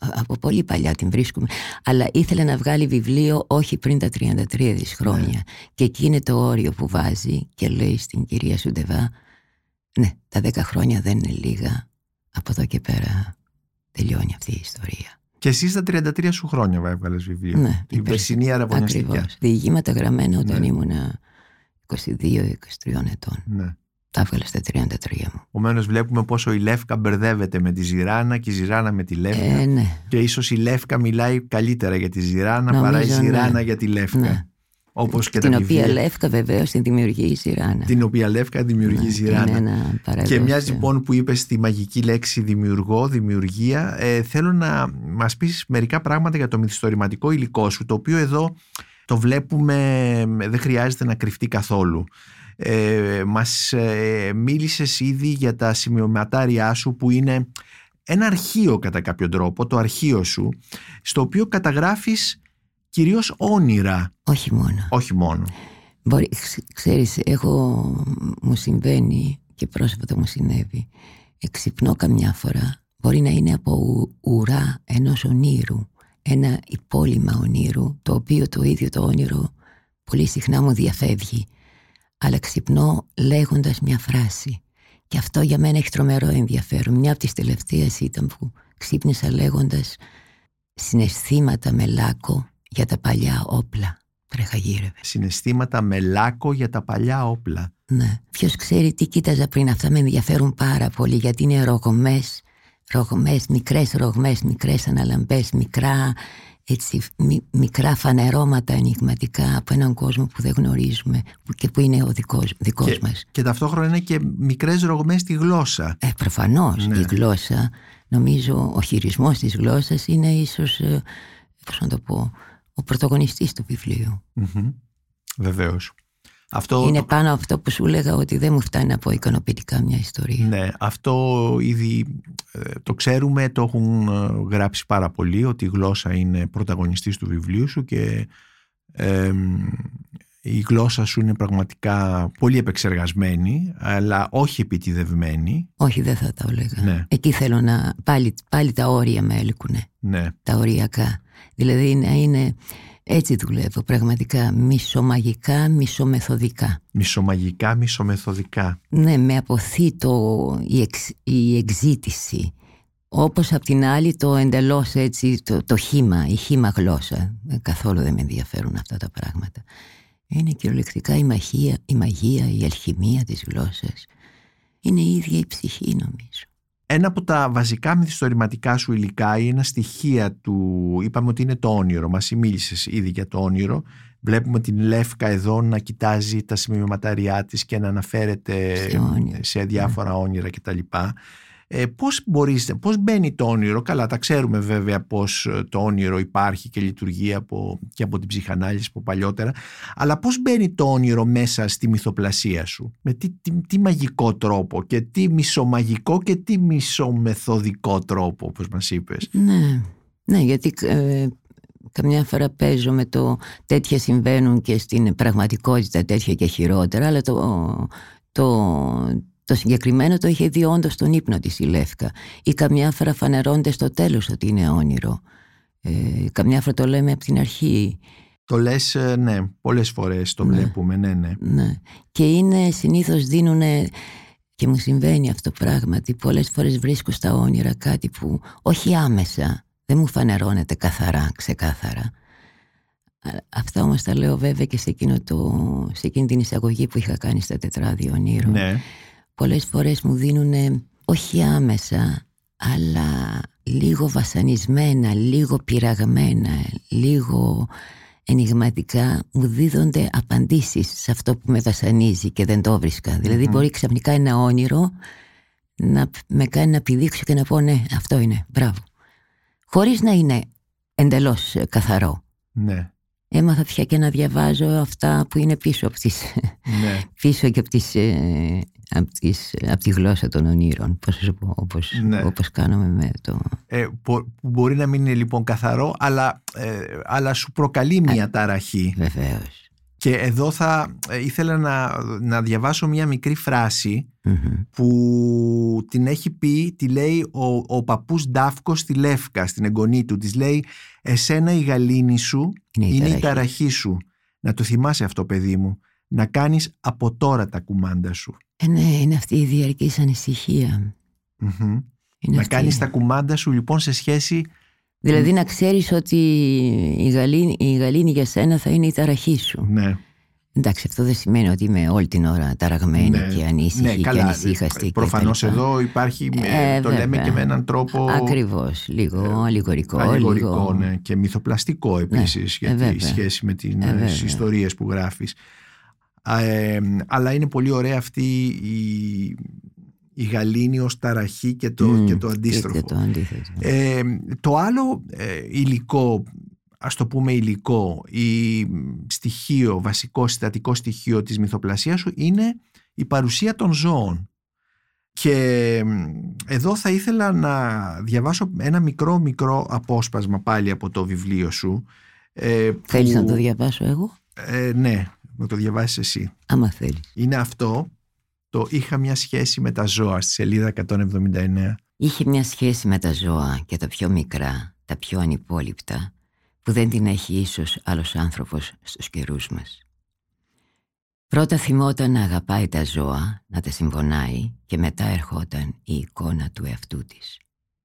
Α- Από πολύ παλιά την βρίσκουμε. Αλλά ήθελε να βγάλει βιβλίο όχι πριν τα 33 της χρόνια. Και εκεί είναι το όριο που βάζει και λέει στην κυρία Σουντεβά ναι, τα 10 χρόνια δεν είναι λίγα. Από εδώ και πέρα τελειώνει αυτή η ιστορία. Και εσύ στα 33 σου χρόνια έβγαλες βιβλίο. Ναι, Την η περσινή αραβωνιαστική. Ακριβώς. Διηγήματα γραμμένα όταν Ναι. ήμουνα 22-23 ετών. Ναι. Τα έβγαλα στα 33 μου. Επομένως, βλέπουμε πόσο η Λεύκα μπερδεύεται με τη Ζηράνα και η Ζηράνα με τη Λεύκα. Ε, ναι, Και ίσως η Λεύκα μιλάει καλύτερα για τη Ζηράνα Νομίζω, παρά η Ζηράνα ναι. για τη Λεύκα. ναι. Όπως και Την τα οποία βιβλία. Λεύκα βεβαίως την δημιουργεί η Σιράνα. Την οποία Λεύκα δημιουργεί η Ζηράνα. Είναι ένα παράδοξο. Και μιας λοιπόν που είπες στη μαγική λέξη δημιουργό, δημιουργία, ε, θέλω να μας πεις μερικά πράγματα για το μυθιστορηματικό υλικό σου, το οποίο εδώ το βλέπουμε, ε, δεν χρειάζεται να κρυφτεί καθόλου. Ε, μας ε, μίλησες ήδη για τα σημειωματάριά σου που είναι ένα αρχείο κατά κάποιο τρόπο, το αρχείο σου, στο οποίο καταγράφεις κυρίως όνειρα, Όχι μόνο. όχι μόνο. Μπορεί, ξ- ξέρεις, έχω, μου συμβαίνει και πρόσφατα μου συνέβη. Εξυπνώ καμιά φορά. Μπορεί να είναι από ου- ουρά ενός ονείρου. Ένα υπόλοιμα ονείρου, το οποίο το ίδιο το όνειρο πολύ συχνά μου διαφεύγει. Αλλά ξυπνώ λέγοντας μια φράση. Και αυτό για μένα έχει τρομερό ενδιαφέρον. Μια από τις τελευταίες ήταν που ξύπνησα λέγοντας συναισθήματα με λάκκο για τα παλιά όπλα. Τρέχα γύρευε. Συναισθήματα με λάκκο για τα παλιά όπλα. Ναι. Ποιος ξέρει τι κοίταζα πριν, αυτά με ενδιαφέρουν πάρα πολύ γιατί είναι ρογμές, ρογμές, μικρές ρογμές, μικρές αναλαμπές, μικρά, έτσι, μι- μικρά φανερώματα ενηγματικά από έναν κόσμο που δεν γνωρίζουμε που- και που είναι ο δικός, δικός Και, μας. και ταυτόχρονα είναι και μικρές ρογμές στη γλώσσα. Ε, προφανώς Ναι. η γλώσσα, νομίζω ο χειρισμός της γλώσσας είναι ίσως, ε, πώς να το πω, ο πρωταγωνιστής του βιβλίου. Μμμ. Βεβαίως. Αυτό, είναι το- πάνω από αυτό που σου έλεγα ότι δεν μου φτάνει να πω ικανοποιητικά μια ιστορία. ναι, αυτό ήδη ε, το ξέρουμε, το έχουν ε, γράψει πάρα πολύ ότι η γλώσσα είναι πρωταγωνιστής του βιβλίου σου και ε, η γλώσσα σου είναι πραγματικά πολύ επεξεργασμένη αλλά όχι επιτιδευμένη. Όχι, δεν θα τα έλεγα. Ναι, Εκεί θέλω να. Πάλι, πάλι τα όρια με έλκουνε. ναι, Τα οριακά. Δηλαδή να είναι Έτσι δουλεύω πραγματικά, μισομαγικά, μισομεθοδικά. Μισομαγικά, μισομεθοδικά. Ναι, με αποθεί το, η, εξ, η εξήτηση. Όπως απ' την άλλη το εντελώς έτσι, το, το χήμα, η χήμα γλώσσα. Ε, καθόλου δεν με ενδιαφέρουν αυτά τα πράγματα. Είναι κυριολεκτικά η μαγεία, η, μαγεία, η αλχημία της γλώσσας. Είναι η ίδια η ψυχή νομίζω. Ένα από τα βασικά μυθιστορηματικά σου υλικά ή ένα στοιχεία του, είπαμε ότι είναι το όνειρο, μας μίλησες ήδη για το όνειρο. Βλέπουμε την Λεύκα εδώ να κοιτάζει τα σημειωματάριά της και να αναφέρεται σε διάφορα όνειρα κτλ. Ε, πώς, μπορείς, πώς μπαίνει το όνειρο, καλά τα ξέρουμε βέβαια πώς ε, το όνειρο υπάρχει και λειτουργεί από, και από την ψυχανάλυση από παλιότερα, αλλά πώς μπαίνει το όνειρο μέσα στη μυθοπλασία σου, με τι, τι, μαγικό τρόπο και τι μισομαγικό και τι μισομεθοδικό τρόπο όπως μας είπες; Ναι, ναι γιατί ε, καμιά φορά παίζω με το τέτοια συμβαίνουν και στην πραγματικότητα τέτοια και χειρότερα, αλλά το, το, το συγκεκριμένο το είχε δει όντως στον ύπνο της η Λεύκα ή καμιά φορά φανερώνται στο τέλος ότι είναι όνειρο. Ε, καμιά φορά το λέμε από την αρχή. Το λες, ε, ναι, πολλές φορές το ναι. βλέπουμε, ναι, ναι. ναι. Και είναι, συνήθως δίνουν, και μου συμβαίνει αυτό πράγματι, πολλές φορές βρίσκω στα όνειρα κάτι που όχι άμεσα, δεν μου φανερώνεται καθαρά, ξεκάθαρα. Αυτά όμως τα λέω βέβαια και σε, εκείνο το, σε εκείνη την εισαγωγή που είχα κάνει στα τετράδια ονείρων. Ναι πολλές φορές μου δίνουν όχι άμεσα αλλά λίγο βασανισμένα, λίγο πειραγμένα, λίγο ενηγματικά μου δίδονται απαντήσεις σε αυτό που με βασανίζει και δεν το βρισκα Δηλαδή μπορεί ξαφνικά ένα όνειρο να με κάνει να πηδήξω και να πω ναι αυτό είναι, μπράβο. Χωρίς να είναι εντελώς καθαρό. Ναι. Έμαθα πια και να διαβάζω αυτά που είναι πίσω από τις, ναι. πίσω και από τις ε, από, τις, από τη γλώσσα των ονείρων, πώς, όπως, ναι. όπως κάναμε με το... Ε, μπορεί να μην είναι λοιπόν καθαρό, αλλά, ε, αλλά σου προκαλεί μια ταραχή. Βεβαίως. Και εδώ θα ε, ήθελα να, να διαβάσω μια μικρή που την έχει πει, τη λέει ο, ο παππούς Ντάφκος στη Λεύκα, στην εγγονή του. Της λέει «Εσένα η γαλήνη σου είναι, η, είναι ταραχή. η ταραχή σου». Να το θυμάσαι αυτό παιδί μου. Να κάνεις από τώρα τα κουμάντα σου. Ε, ναι, είναι αυτή η διαρκής ανησυχία. Να κάνεις τα κουμάντα σου λοιπόν σε σχέση... Δηλαδή να ξέρεις ότι η γαλήνη, η γαλήνη για σένα θα είναι η ταραχή σου. Ναι. Εντάξει, αυτό δεν σημαίνει ότι είμαι όλη την ώρα ταραγμένη ναι. και ανήσυχη ναι, και ανησύχαστη. Προφανώς εδώ υπάρχει, ε, το λέμε και με έναν τρόπο. Ακριβώς, λίγο ε, αλληγορικό. Αλληγορικό, λίγο... ναι, και μυθοπλαστικό επίσης, ναι, γιατί ε, σχέση με τις ε, ιστορίες που γράφεις αλλά είναι πολύ ωραία αυτή η, η γαλήνη ως ταραχή και το, και το αντίστροφο. Και το, το άλλο ε, υλικό, ας το πούμε υλικό ή στοιχείο, βασικό συστατικό στοιχείο της μυθοπλασίας σου είναι η παρουσία των ζώων. Και εδώ θα ήθελα να διαβάσω ένα μικρό μικρό απόσπασμα πάλι από το βιβλίο σου. Ε, Θέλεις να το διαβάσω εγώ; Ε, ναι, να το διαβάσεις εσύ. Άμα θέλεις. Είναι αυτό το «Είχα μια σχέση με τα ζώα» στη σελίδα 179. Είχε μια σχέση με τα ζώα και τα πιο μικρά, τα πιο ανυπόλοιπτα, που δεν την έχει ίσως άλλος άνθρωπος στους καιρούς μας. Πρώτα θυμόταν να αγαπάει τα ζώα, να τα συμπονάει και μετά ερχόταν η εικόνα του εαυτού της.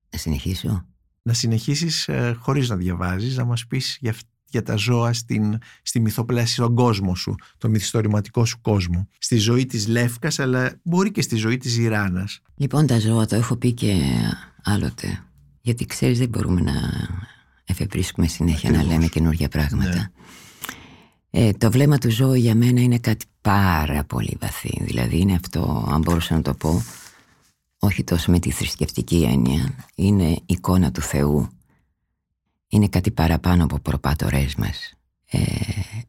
Να συνεχίσω; Να συνεχίσεις ε, χωρίς να διαβάζεις, να μας πεις για για τα ζώα στην, στη μυθοπλάση, στον κόσμο σου, το μυθιστορηματικό σου κόσμο. Στη ζωή της Λεύκας, αλλά μπορεί και στη ζωή της Ιράνας. Λοιπόν, τα ζώα το έχω πει και άλλοτε. Γιατί ξέρεις δεν μπορούμε να εφευρίσκουμε συνέχεια να λέμε καινούργια πράγματα. Ναι. Ε, το βλέμμα του ζώου για μένα είναι κάτι πάρα πολύ βαθύ. Δηλαδή είναι αυτό, αν μπορούσα να το πω, όχι τόσο με τη θρησκευτική έννοια. Είναι εικόνα του Θεού είναι κάτι παραπάνω από προπάτορές μας. Ε,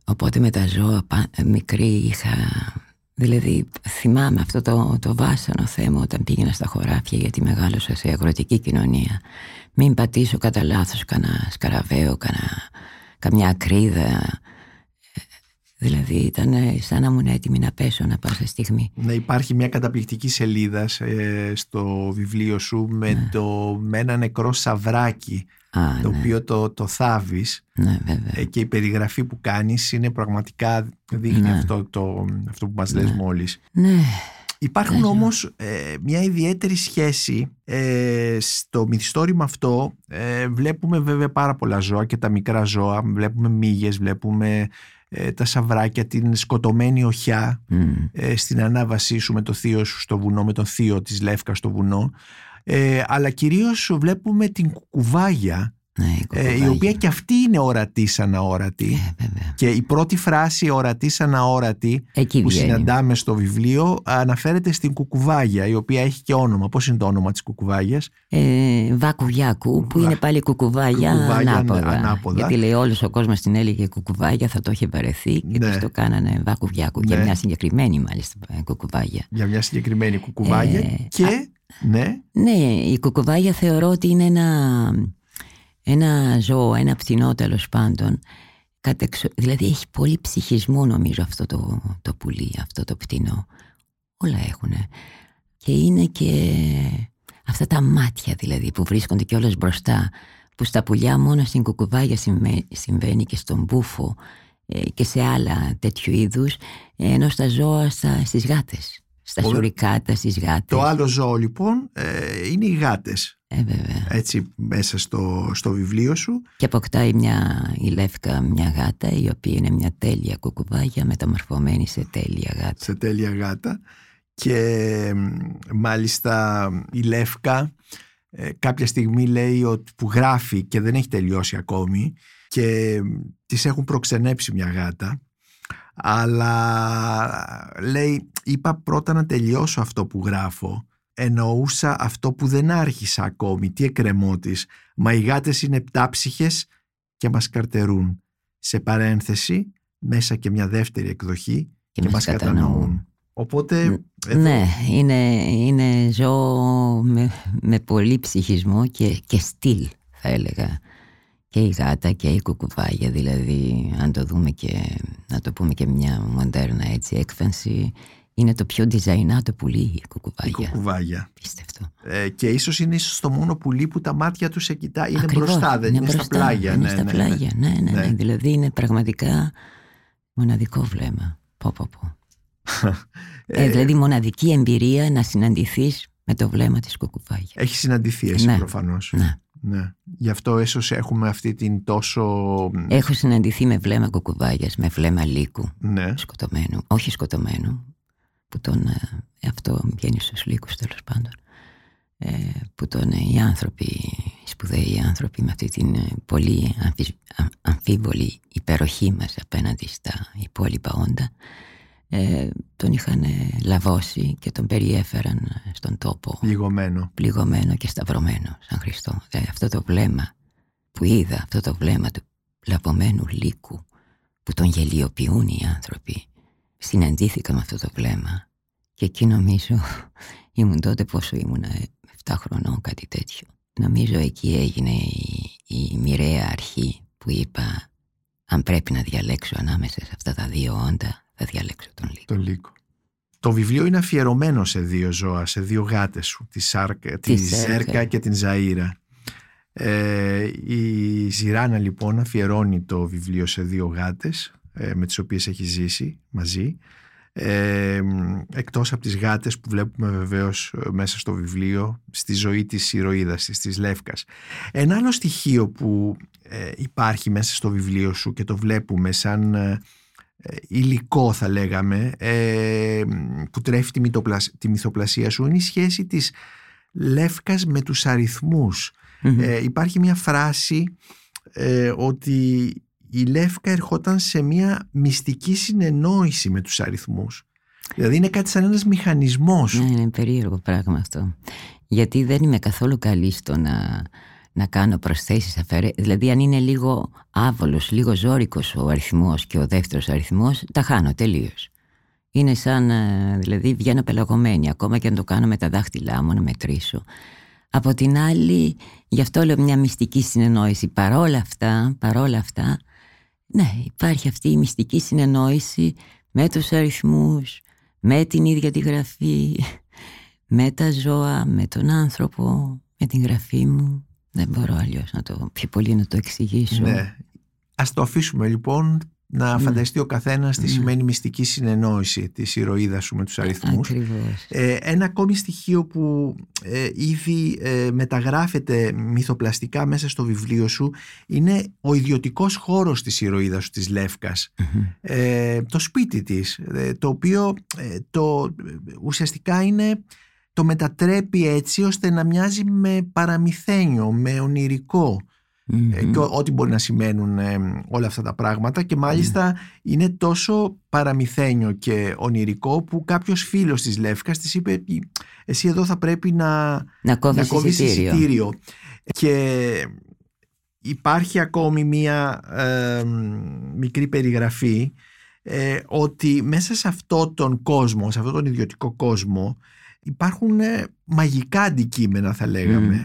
οπότε με τα ζώα μικρή είχα... Δηλαδή θυμάμαι αυτό το, το βάσανο θέμα όταν πήγαινα στα χωράφια γιατί μεγάλωσα σε αγροτική κοινωνία. Μην πατήσω κατά λάθος κανένα σκαραβαίο, κανένα, καμιά ακρίδα. Δηλαδή ήταν σαν να ήμουν έτοιμη να πέσω να πάσα στιγμή. Ναι, υπάρχει μια καταπληκτική σελίδα ε, στο βιβλίο σου με, Ναι. το, με ένα νεκρό σαβράκι Α, το ναι, οποίο το, το θάβεις ναι, βέβαια. ε, και η περιγραφή που κάνεις είναι πραγματικά δείχνει Ναι. αυτό, το, αυτό που μας λες μόλις. Ναι, Υπάρχουν Ναι. όμως ε, μια ιδιαίτερη σχέση ε, στο μυθιστόρημα αυτό ε, βλέπουμε βέβαια πάρα πολλά ζώα και τα μικρά ζώα βλέπουμε μύγες, βλέπουμε ε, τα σαβράκια, την σκοτωμένη οχιά μ, ε, στην ανάβασή σου με το θείο σου στο βουνό, με τον θείο της Λεύκας στο βουνό ε, αλλά κυρίως βλέπουμε την κουκουβάγια ναι, η ε, η κουκουβάγια. οποία και αυτή είναι ορατή σαν αόρατη Ε, βέβαια. και η πρώτη φράση ορατή σαν αόρατη Εκεί που βγαίνει. συναντάμε στο βιβλίο αναφέρεται στην κουκουβάγια η οποία έχει και όνομα. Πώς είναι το όνομα της κουκουβάγιας; Ε, βάκου που Βα- είναι πάλι κουκουβάγια, Κουκουβάγια ανάποδα. ανάποδα. Γιατί λέει όλος ο κόσμος την έλεγε κουκουβάγια, θα το είχε βαρεθεί και Ναι. τους το κάνανε βάκου και Ναι. μια συγκεκριμένη μάλιστα ε, κουκουβάγια. Για μια συγκεκριμένη κουκουβάγια Ε, και ναι, Ναι, η κουκουβάγια θεωρώ ότι είναι ένα, ένα ζώο, ένα πτηνό τέλος πάντων. Κατεξο... Δηλαδή έχει πολύ ψυχισμό νομίζω αυτό το, το πουλί, αυτό το πτηνό. Όλα έχουν. Και είναι και αυτά τα μάτια δηλαδή που βρίσκονται κιόλας μπροστά που στα πουλιά μόνο στην κουκουβάγια συμβα- συμβαίνει και στον μπούφο ε, και σε άλλα τέτοιου είδους ε, ενώ στα ζώα στα, στις γάτες στα Ωραία. σουρικάτα, στις γάτες το άλλο ζώο λοιπόν ε, είναι οι γάτες ε, βέβαια. έτσι μέσα στο, στο βιβλίο σου Και αποκτάει μια, η Λεύκα μια γάτα η οποία είναι μια τέλεια κουκουβάγια μεταμορφωμένη σε τέλεια γάτα. σε τέλεια γάτα και μ, μάλιστα η Λεύκα ε, κάποια στιγμή λέει ότι που γράφει και δεν έχει τελειώσει ακόμη και μ, της έχουν προξενέψει μια γάτα αλλά λέει είπα πρώτα να τελειώσω αυτό που γράφω. Εννοούσα αυτό που δεν άρχισα ακόμη. Τι εκκρεμό της. Μα οι γάτες είναι πτάψυχες και μας καρτερούν. Σε παρένθεση μέσα και μια δεύτερη εκδοχή και, μας κατανοούν. Οπότε εδώ, Ναι, είναι, είναι ζώο με, με πολύ ψυχισμό και, και στυλ θα έλεγα. Και η γάτα και η κουκουβάγια, δηλαδή αν το δούμε και να το πούμε και μια μοντέρνα έτσι έκφανση, είναι το πιο το πουλί η η κουκουβάγια. κουκουβάγια. Πίστευτο. Ε, και ίσως είναι ίσως το μόνο πουλί που τα μάτια τους σε κοιτάει. Είναι Ακριβώς, μπροστά, δεν είναι, στα μπροστά, πλάγια. Είναι ναι, στα ναι, πλάγια, ναι, ναι, ναι. Ναι. Δηλαδή είναι πραγματικά μοναδικό βλέμμα. Πω, πω, πω. Ε, δηλαδή μοναδική εμπειρία να συναντηθείς με το βλέμμα της κουκουβάγιας. Έχει συναντηθεί εσύ Ναι. προφανώς. Ναι. Ναι. Γι' αυτό ίσως έχουμε αυτή την τόσο... Έχω συναντηθεί με βλέμμα κουκουβάγιας, με βλέμμα λύκου Ναι. σκοτωμένου, όχι σκοτωμένου, που τον, ε, αυτό βγαίνει στους λύκους τέλος πάντων, ε, που τον ε, οι άνθρωποι, οι σπουδαίοι άνθρωποι με αυτή την ε, πολύ αμφισ- α- αμφίβολη υπεροχή μας απέναντι στα υπόλοιπα όντα, ε, τον είχαν ε, λαβώσει και τον περιέφεραν ε, στον τόπο Λιγωμένο. πληγωμένο και σταυρωμένο σαν Χριστό. Δηλαδή αυτό το βλέμμα που είδα, αυτό το βλέμμα του λαβωμένου λύκου που τον γελιοποιούν οι άνθρωποι. Συναντήθηκα με αυτό το βλέμμα και εκεί νομίζω ήμουν τότε πόσο ήμουν, 7 χρονών κάτι τέτοιο. Νομίζω εκεί έγινε η, η μοιραία αρχή που είπα αν πρέπει να διαλέξω ανάμεσα σε αυτά τα δύο όντα θα διαλέξω τον λύκο. Το λύκο. Το βιβλίο είναι αφιερωμένο σε δύο ζώα, σε δύο γάτες σου, τη, Σάρκα, τη Ζέρκα. Ζέρκα και την Ζαΐρα. Ε, η Ζηράνα λοιπόν αφιερώνει το βιβλίο σε δύο γάτες ε, με τις οποίες έχει ζήσει μαζί ε, εκτός από τις γάτες που βλέπουμε βεβαίως ε, μέσα στο βιβλίο στη ζωή της ηρωίδας της, της Λεύκας. Ένα άλλο στοιχείο που ε, υπάρχει μέσα στο βιβλίο σου και το βλέπουμε σαν ε, ε, υλικό θα λέγαμε ε, που τρέφει τη, μυθοπλασ- τη μυθοπλασία σου είναι η σχέση της Λεύκας με τους αριθμούς. Μμμ. Ε, υπάρχει μια φράση ε, ότι η Λεύκα ερχόταν σε μια μυστική συνεννόηση με τους αριθμούς. Δηλαδή είναι κάτι σαν ένας μηχανισμός. Ναι, είναι περίεργο πράγμα αυτό. Γιατί δεν είμαι καθόλου καλή στο να, να κάνω προσθέσεις αφαιρέ... Δηλαδή αν είναι λίγο άβολος, λίγο ζώρικος ο αριθμός και ο δεύτερος αριθμός, τα χάνω τελείως. Είναι σαν, ε, δηλαδή βγαίνω πελαγωμένη, ακόμα και αν το κάνω με τα δάχτυλά μου να μετρήσω. Από την άλλη, γι' αυτό λέω μια μυστική συνεννόηση. Παρόλα αυτά, παρόλα αυτά, Ναι, υπάρχει αυτή η μυστική συνεννόηση με τους αριθμούς, με την ίδια τη γραφή, με τα ζώα, με τον άνθρωπο, με την γραφή μου. Δεν μπορώ αλλιώς να το πιο πολύ να το εξηγήσω. Ναι. Ας το αφήσουμε λοιπόν να Ναι. φανταστεί ο καθένας τι Ναι. σημαίνει μυστική συνεννόηση της ηρωίδας σου με τους αριθμούς. Ακριβώς. Ε, ένα ακόμη στοιχείο που ε, ήδη ε, μεταγράφεται μυθοπλαστικά μέσα στο βιβλίο σου είναι ο ιδιωτικός χώρος της ηρωίδας σου της Λεύκας. Μμμ. Ε, το σπίτι της, ε, το οποίο ε, το, ε, ουσιαστικά είναι το μετατρέπει έτσι ώστε να μοιάζει με παραμυθένιο, με ονειρικό ε, Μμμ. και ό- ό,τι μπορεί να σημαίνουν ε, όλα αυτά τα πράγματα και μάλιστα είναι τόσο παραμυθένιο και ονειρικό που κάποιος φίλος της Λεύκας της είπε εσύ εδώ θα πρέπει να, Να να κόβεις κόβεις εισιτήριο. εισιτήριο και υπάρχει ακόμη μία ε, μικρή περιγραφή ε, ότι μέσα σε αυτό τον κόσμο, σε αυτόν τον ιδιωτικό κόσμο υπάρχουν ε, μαγικά αντικείμενα θα λέγαμε Μμ.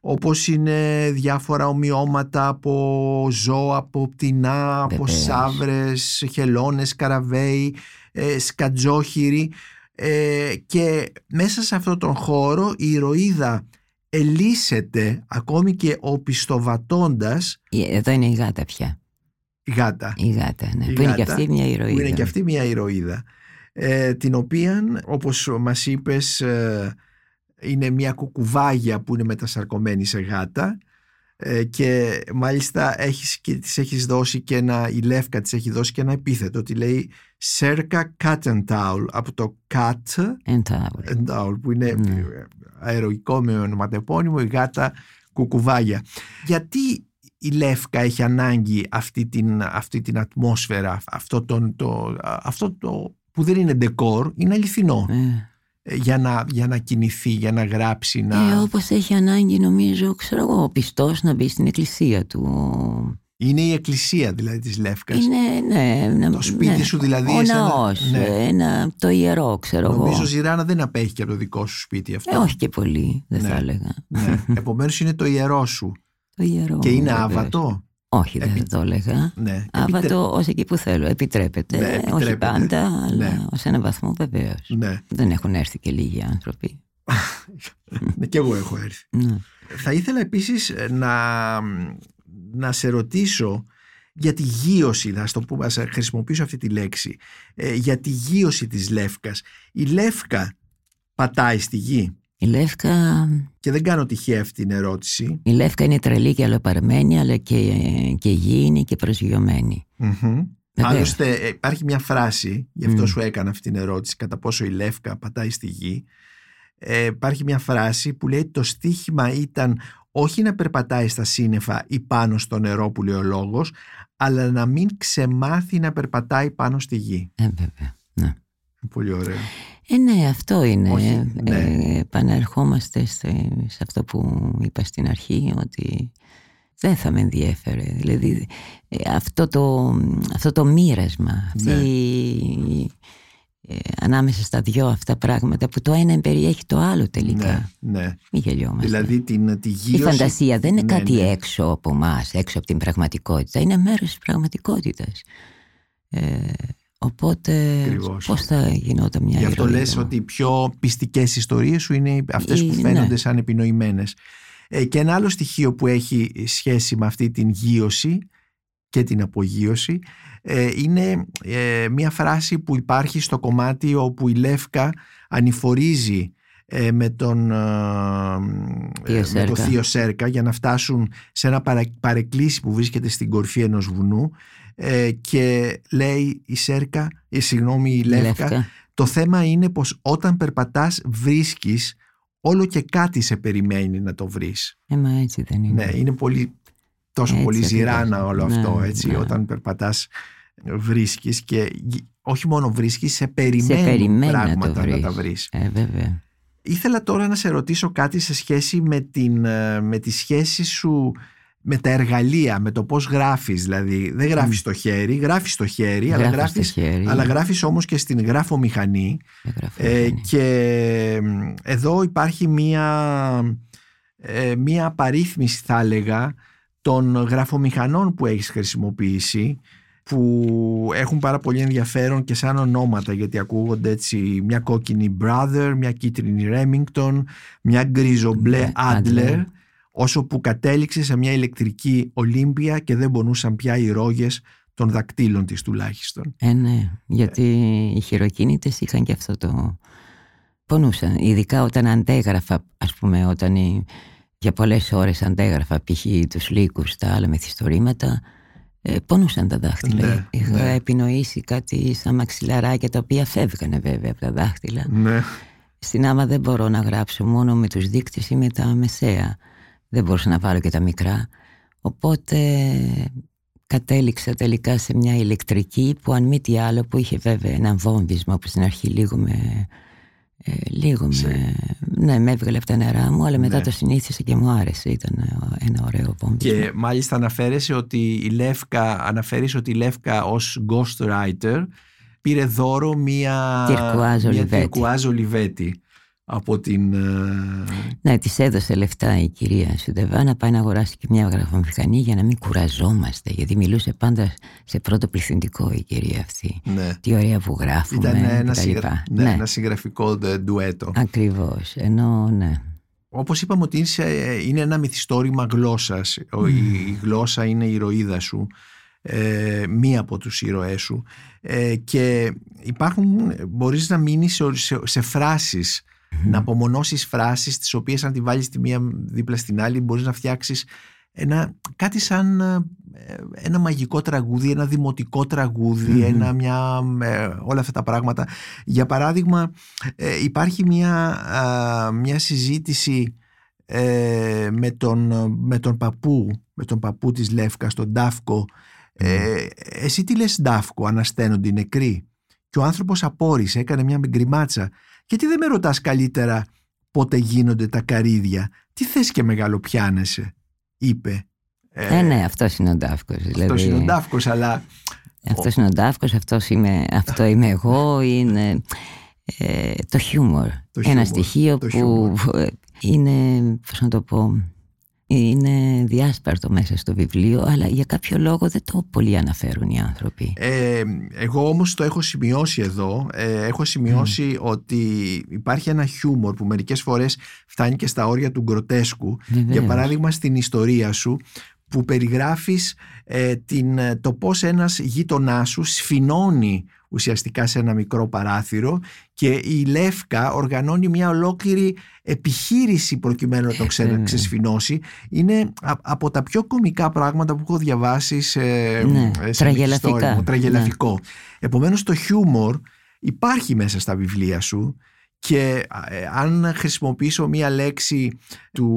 Όπως είναι διάφορα ομοιώματα από ζώα, από πτηνά, από Βεβαίως. σαύρες, χελώνες, καραβέοι, ε, σκατζόχυροι ε, και μέσα σε αυτόν τον χώρο η ηρωίδα ελίσσεται ακόμη και οπισθοβατώντας Ε, Εδώ είναι η γάτα πια. η γάτα Η γάτα, ναι. Η που είναι και γάτα, αυτή μια ηρωίδα. που είναι και αυτή μια ηρωίδα ε, την οποία όπως μας είπες ε, είναι μια κουκουβάγια που είναι μετασαρκωμένη σε γάτα ε, και μάλιστα έχεις, και της έχεις δώσει και ένα, η Λεύκα της έχει δώσει και ένα επίθετο ότι λέει Σέρκα Cat and Towel από το Cat Εντάουρ. and Towel που είναι Ναι. αεροϊκό με ονοματεπώνυμο η γάτα κουκουβάγια γιατί η Λεύκα έχει ανάγκη αυτή την, αυτή την ατμόσφαιρα αυτό, τον, το, αυτό το που δεν είναι ντεκόρ είναι αληθινό Ε. ε, για, να, για να κινηθεί, για να γράψει να... Ε, όπως έχει ανάγκη νομίζω, ξέρω εγώ, ο πιστός να μπει στην εκκλησία του. είναι η εκκλησία δηλαδή της Λεύκας Είναι, ναι, να- Το σπίτι ναι. σου δηλαδή, Ο εσένα- ναός, ναι. ένα, το ιερό ξέρω νομίζω εγώ. Ζηράνα δεν απέχει και από το δικό σου σπίτι αυτό Ε, όχι και πολύ, δεν Ναι. θα έλεγα. ναι. επομένως είναι το ιερό σου Το ιερό. και είναι βεβαίως. άβατο Όχι, δεν Επι- θα το έλεγα. ναι. Άβατο ως εκεί που θέλω. Επιτρέπεται. Ναι, Όχι επιτρέπεται. πάντα, αλλά Ναι. ως ένα βαθμό βεβαίως. ναι. Δεν έχουν έρθει και λίγοι άνθρωποι. ναι, και εγώ έχω έρθει Ναι. Θα ήθελα επίσης ε, να, να σε ρωτήσω για τη γύρωση, θα το πούμε, ας χρησιμοποιήσω αυτή τη λέξη, ε, για τη γύρωση της Λεύκας. Η Λεύκα πατάει στη γη; Η Λεύκα, και δεν κάνω τυχαία αυτή την ερώτηση. η Λεύκα είναι τρελή και αλλοπαρμένη, αλλά και, και γήινη και προσγειωμένη. Μμμ. Βεβαίως. Άλλωστε ε, υπάρχει μια φράση, γι' αυτό Μμ. σου έκανα αυτή την ερώτηση, κατά πόσο η Λεύκα πατάει στη γη. Ε, υπάρχει μια φράση που λέει το στίχημα ήταν όχι να περπατάει στα σύννεφα ή πάνω στο νερό που λέει ο λόγος, αλλά να μην ξεμάθει να περπατάει πάνω στη γη. Ε, βέβαια. Ναι. Πολύ ωραίο. Ε, ναι, αυτό είναι. Όχι, ναι. Ε, επαναρχόμαστε σε, σε αυτό που είπα στην αρχή, ότι δεν θα με ενδιέφερε. Δηλαδή, ε, αυτό το, αυτό το μοίρασμα, αυτή, Ναι. η- ε, ανάμεσα στα δυο αυτά πράγματα, που το ένα περιέχει το άλλο τελικά. Ναι, ναι. Μην γελιόμαστε. Δηλαδή την, τη η γύρωση... φαντασία δεν είναι Ναι, κάτι ναι. έξω από εμάς, έξω από την πραγματικότητα. Είναι μέρος της πραγματικότητας. Ε, οπότε Ακριβώς. πώς θα γινόταν μια Γι' αυτό ηρωίδα; λες ότι οι πιο πιστικές ιστορίες σου είναι αυτές που Ε, φαίνονται ναι. σαν επινοημένες. Ε, και ένα άλλο στοιχείο που έχει σχέση με αυτή την γύρωση και την απογείωση ε, είναι ε, μια φράση που υπάρχει στο κομμάτι όπου η Λεύκα ανηφορίζει ε, με τον, ε, Θείο με τον Σέρκα. Θείο Σέρκα για να φτάσουν σε ένα παρα, παρεκκλήσι που βρίσκεται στην κορφή ενός βουνού ε, και λέει η Σέρκα, ε, συγγνώμη η Η Λεύκα, το θέμα είναι πως όταν περπατάς βρίσκεις όλο και κάτι σε περιμένει να το βρεις. Ε, μα έτσι δεν είναι. Ναι, είναι πολύ, τόσο Έτσι πολύ ακριβώς. ζηράνα όλο Ναι, αυτό, έτσι, ναι. όταν περπατάς βρίσκεις και γι- όχι μόνο βρίσκεις, σε περιμένουν περιμένει να το πράγματα να, τα βρεις. βρεις. Ε, βέβαια. Ήθελα τώρα να σε ρωτήσω κάτι σε σχέση με, την, ε, με τη σχέση σου με τα εργαλεία, με το πώς γράφεις δηλαδή. Δεν γράφεις στο χέρι, γράφεις στο χέρι, αλλά Γράφω στο γράφεις, χέρι. αλλά γράφεις όμως και στην γράφομηχανή Δεν γράφω ε, χέρι. και μ, εδώ υπάρχει μία, ε, μία απαρίθμηση θα έλεγα των γραφομηχανών που έχεις χρησιμοποιήσει που έχουν πάρα πολύ ενδιαφέρον και σαν ονόματα γιατί ακούγονται έτσι μια κόκκινη Brother, μια κίτρινη Remington, μια γκρίζο μπλε Ναι, Adler Adler. Όσο που κατέληξε σε μια ηλεκτρική Ολύμπια και δεν πονούσαν πια οι ρόγες των δακτύλων της τουλάχιστον. Ε, ναι, γιατί οι χειροκίνητες είχαν και αυτό το... Πονούσαν, ειδικά όταν αντέγραφα, ας πούμε, όταν η- για πολλές ώρες αντέγραφα π.χ. τους λύκους, τα άλλα μυθιστορήματα, ε, πονούσαν τα δάχτυλα. Ναι, Είχα ναι. επινοήσει κάτι στα μαξιλαράκια τα οποία φεύγανε βέβαια από τα δάχτυλα. Ναι. Στην άμα δεν μπορώ να γράψω μόνο με τους δείκτες ή με τα μεσαία. Δεν μπορούσα να βάλω και τα μικρά. Οπότε κατέληξα τελικά σε μια ηλεκτρική που αν μη τι άλλο που είχε βέβαια ένα βόμβισμα που στην αρχή λίγο με... ε, λίγο με... Ναι, με έβγαλε από τα νερά μου, αλλά μετά Ναι. το συνήθισα και μου άρεσε. Ήταν ε, ένα ωραίο βόμβισμα. Και μάλιστα αναφέρεσαι ότι η Λεύκα, αναφέρεις ότι η Λεύκα ως ghostwriter πήρε δώρο μία Τυρκουάζ μία Ολιβέτη. Τυρκουάζ Ολιβέτη από την... ε, Ναι, της έδωσε λεφτά η κυρία Σουντεβά να πάει να αγοράσει και μια γραφομηχανή για να μην κουραζόμαστε. Γιατί μιλούσε πάντα σε πρώτο πληθυντικό η κυρία αυτή. ναι. Τι ωραία που γράφουμε. Ήταν ένα, κτλ. συγγρα... ναι, ναι, ένα συγγραφικό ντε- ντουέτο. ακριβώς. Ενώ ναι. Όπως είπαμε ότι είσαι- είναι ένα μυθιστόρημα γλώσσας. Ο- Η, η γλώσσα είναι η ηρωίδα σου. Ε, μία από τους ήρωές σου. Ε, και υπάρχουν, μπορείς να μείνεις σε, σε, σε φράσεις να απομονώσεις φράσεις τις οποίες αν τη βάλεις τη μία δίπλα στην άλλη μπορείς να φτιάξεις ένα, κάτι σαν ε, ένα μαγικό τραγούδι, ένα δημοτικό τραγούδι, Μμμ. ένα, μια, ε, όλα αυτά τα πράγματα. Για παράδειγμα ε, υπάρχει μια, α, μια συζήτηση ε, με, τον, με τον παππού με τον παππού της Λεύκας, τον Ντάφκο ε, εσύ τι λες Ντάφκο, ανασταίνονται οι νεκροί; Και ο άνθρωπος απόρησε, έκανε μια γκριμάτσα γιατί δεν με ρωτάς καλύτερα πότε γίνονται τα καρύδια; Τι θες και μεγάλο πιάνεσαι είπε Ε, ναι, αυτός είναι ο Ντάφκος. αυτός Δηλαδή, είναι ο Ντάφκος αλλά αυτός είναι ο Ντάφκος, αυτός είμαι, αυτό είμαι εγώ. Είναι ε, το χιούμορ. Το Ένα χιούμορ, στοιχείο το που χιούμορ. ε, είναι, πώς να το πω, είναι διάσπαρτο μέσα στο βιβλίο, αλλά για κάποιο λόγο δεν το πολύ αναφέρουν οι άνθρωποι. Ε, εγώ όμως το έχω σημειώσει εδώ ε, έχω σημειώσει ότι υπάρχει ένα χιούμορ που μερικές φορές φτάνει και στα όρια του γκροτέσκου για Βεβαίως. παράδειγμα στην ιστορία σου που περιγράφεις ε, την, ε, το πώς ένας γείτονάς σου σφινώνει ουσιαστικά σε ένα μικρό παράθυρο και η Λεύκα οργανώνει μια ολόκληρη επιχείρηση προκειμένου να το ξε, Βέβαια. ξεσφινώσει. Είναι α- από τα πιο κομικά πράγματα που έχω διαβάσει σε, Ναι, σε τραγελαφικά. μυθιστόρημα, τραγελαφικό. Επομένως το χιούμορ υπάρχει μέσα στα βιβλία σου και ε, αν χρησιμοποιήσω μία λέξη του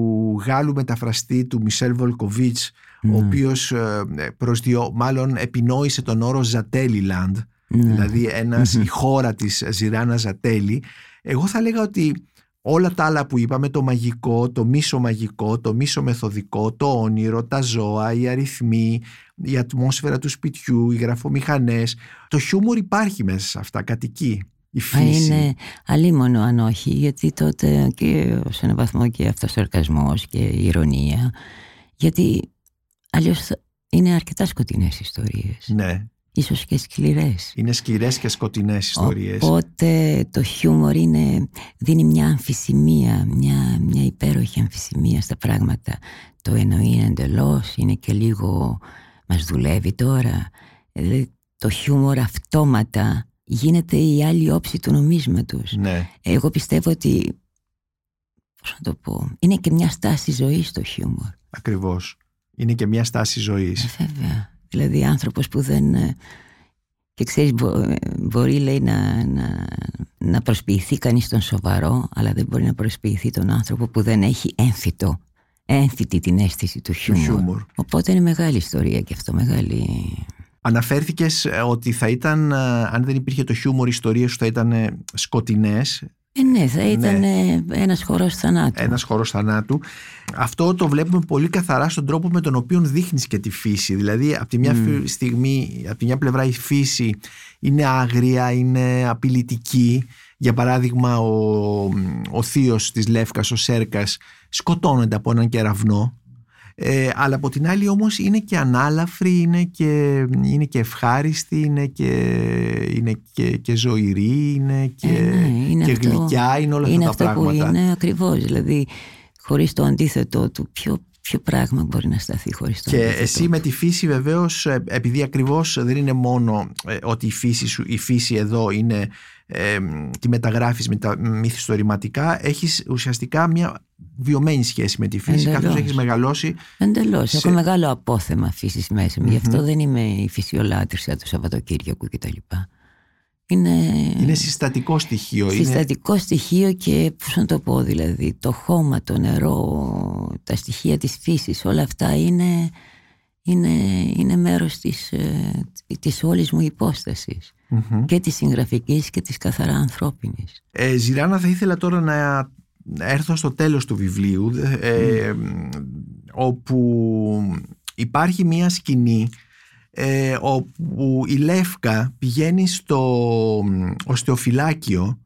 Γάλλου μεταφραστή του Μισελ Βολκοβίτς ο Ναι. οποίος ε, προσδιο, μάλλον επινόησε τον όρο Ζατέλιλαντ Ναι. δηλαδή ένας, Μμμ. η χώρα της Ζηράνα Ζατέλη εγώ θα λέγα ότι όλα τα άλλα που είπαμε το μαγικό, το μίσο μαγικό, το μίσο μεθοδικό, το όνειρο, τα ζώα, οι αριθμοί, η ατμόσφαιρα του σπιτιού, οι γραφομηχανές το χιούμορ υπάρχει μέσα σε αυτά, κατοικεί η Α, φύση είναι αλίμονο αν όχι, γιατί τότε και σε έναν βαθμό και αυτός ο σαρκασμός και η ηρωνία, γιατί αλλιώς θα- είναι αρκετά σκοτεινές ιστορίες, ναι, ίσως και σκληρές. είναι σκυρές και σκοτεινές ιστορίες Οπότε το χιούμορ είναι, δίνει μια αμφισημία, μια, μια υπέροχη αμφισημία στα πράγματα. Το εννοεί εντελώς, είναι και λίγο μας δουλεύει τώρα. Δηλαδή, το χιούμορ αυτόματα γίνεται η άλλη όψη του νομίσματος. ναι, Εγώ πιστεύω ότι, πώς να το πω, είναι και μια στάση ζωής το χιούμορ. ακριβώς είναι και μια στάση ζωής Ε, βέβαια. Δηλαδή άνθρωπος που δεν... ε, Και ξέρεις, μπο- ε, μπορεί λέει να, να, να προσποιηθεί κανείς τον σοβαρό, αλλά δεν μπορεί να προσποιηθεί τον άνθρωπο που δεν έχει έμφυτο, έμφυτη την αίσθηση του του χιούμορ. χιούμορ Οπότε είναι μεγάλη ιστορία και αυτό, μεγάλη... Αναφέρθηκες ε, ότι θα ήταν, ε, αν δεν υπήρχε το χιούμορ, οι ιστορίες σου θα ήταν ε, σκοτεινές, Ε, ναι, θα ήταν ε, ένας χορός θανάτου. ένας χώρος θανάτου. Αυτό το βλέπουμε πολύ καθαρά στον τρόπο με τον οποίο δείχνεις και τη φύση. Δηλαδή, από τη μια φυ- στιγμή, από τη μια πλευρά η φύση είναι άγρια, είναι απειλητική. Για παράδειγμα, ο, ο θείος της Λεύκας, ο Σέρκας, σκοτώνεται από έναν κεραυνό. Ε, αλλά από την άλλη όμως είναι και ανάλαφρη, είναι και, είναι και ευχάριστη, είναι και, είναι και, και ζωηρή, είναι και, Ε, ναι, είναι και αυτό- γλυκιά, είναι όλα είναι αυτά τα αυτό πράγματα. που είναι ακριβώς. Δηλαδή, χωρίς το αντίθετο του, ποιο, ποιο πράγμα μπορεί να σταθεί χωρίς το Και αντίθετο εσύ του; με τη φύση βεβαίως, ε, επειδή ακριβώς δεν είναι μόνο ε, ότι η φύση, σου, η φύση εδώ είναι ε, τη μεταγράφεις με τα μυθιστορηματικά, έχεις ουσιαστικά μια βιωμένη σχέση με τη φύση, Εντελώς. καθώς έχεις μεγαλώσει. Εντελώς. σε- Έχω μεγάλο απόθεμα φύσης μέσα μου. Γι' Μμμ. αυτό δεν είμαι η φυσιολάτρησα του Σαββατοκύριακου κτλ. Είναι, Είναι συστατικό στοιχείο. Είναι, συστατικό στοιχείο και πώς να το πω δηλαδή το χώμα, το νερό, τα στοιχεία της φύσης όλα αυτά είναι, είναι, είναι μέρος της, ε, της όλης μου υπόστασης Μμμ. και της συγγραφικής και της καθαρά ανθρώπινης. Ε, Ζηράνα θα ήθελα τώρα να έρθω στο τέλος του βιβλίου ε, όπου υπάρχει μία σκηνή ε, όπου η Λεύκα πηγαίνει στο οστεοφυλάκιο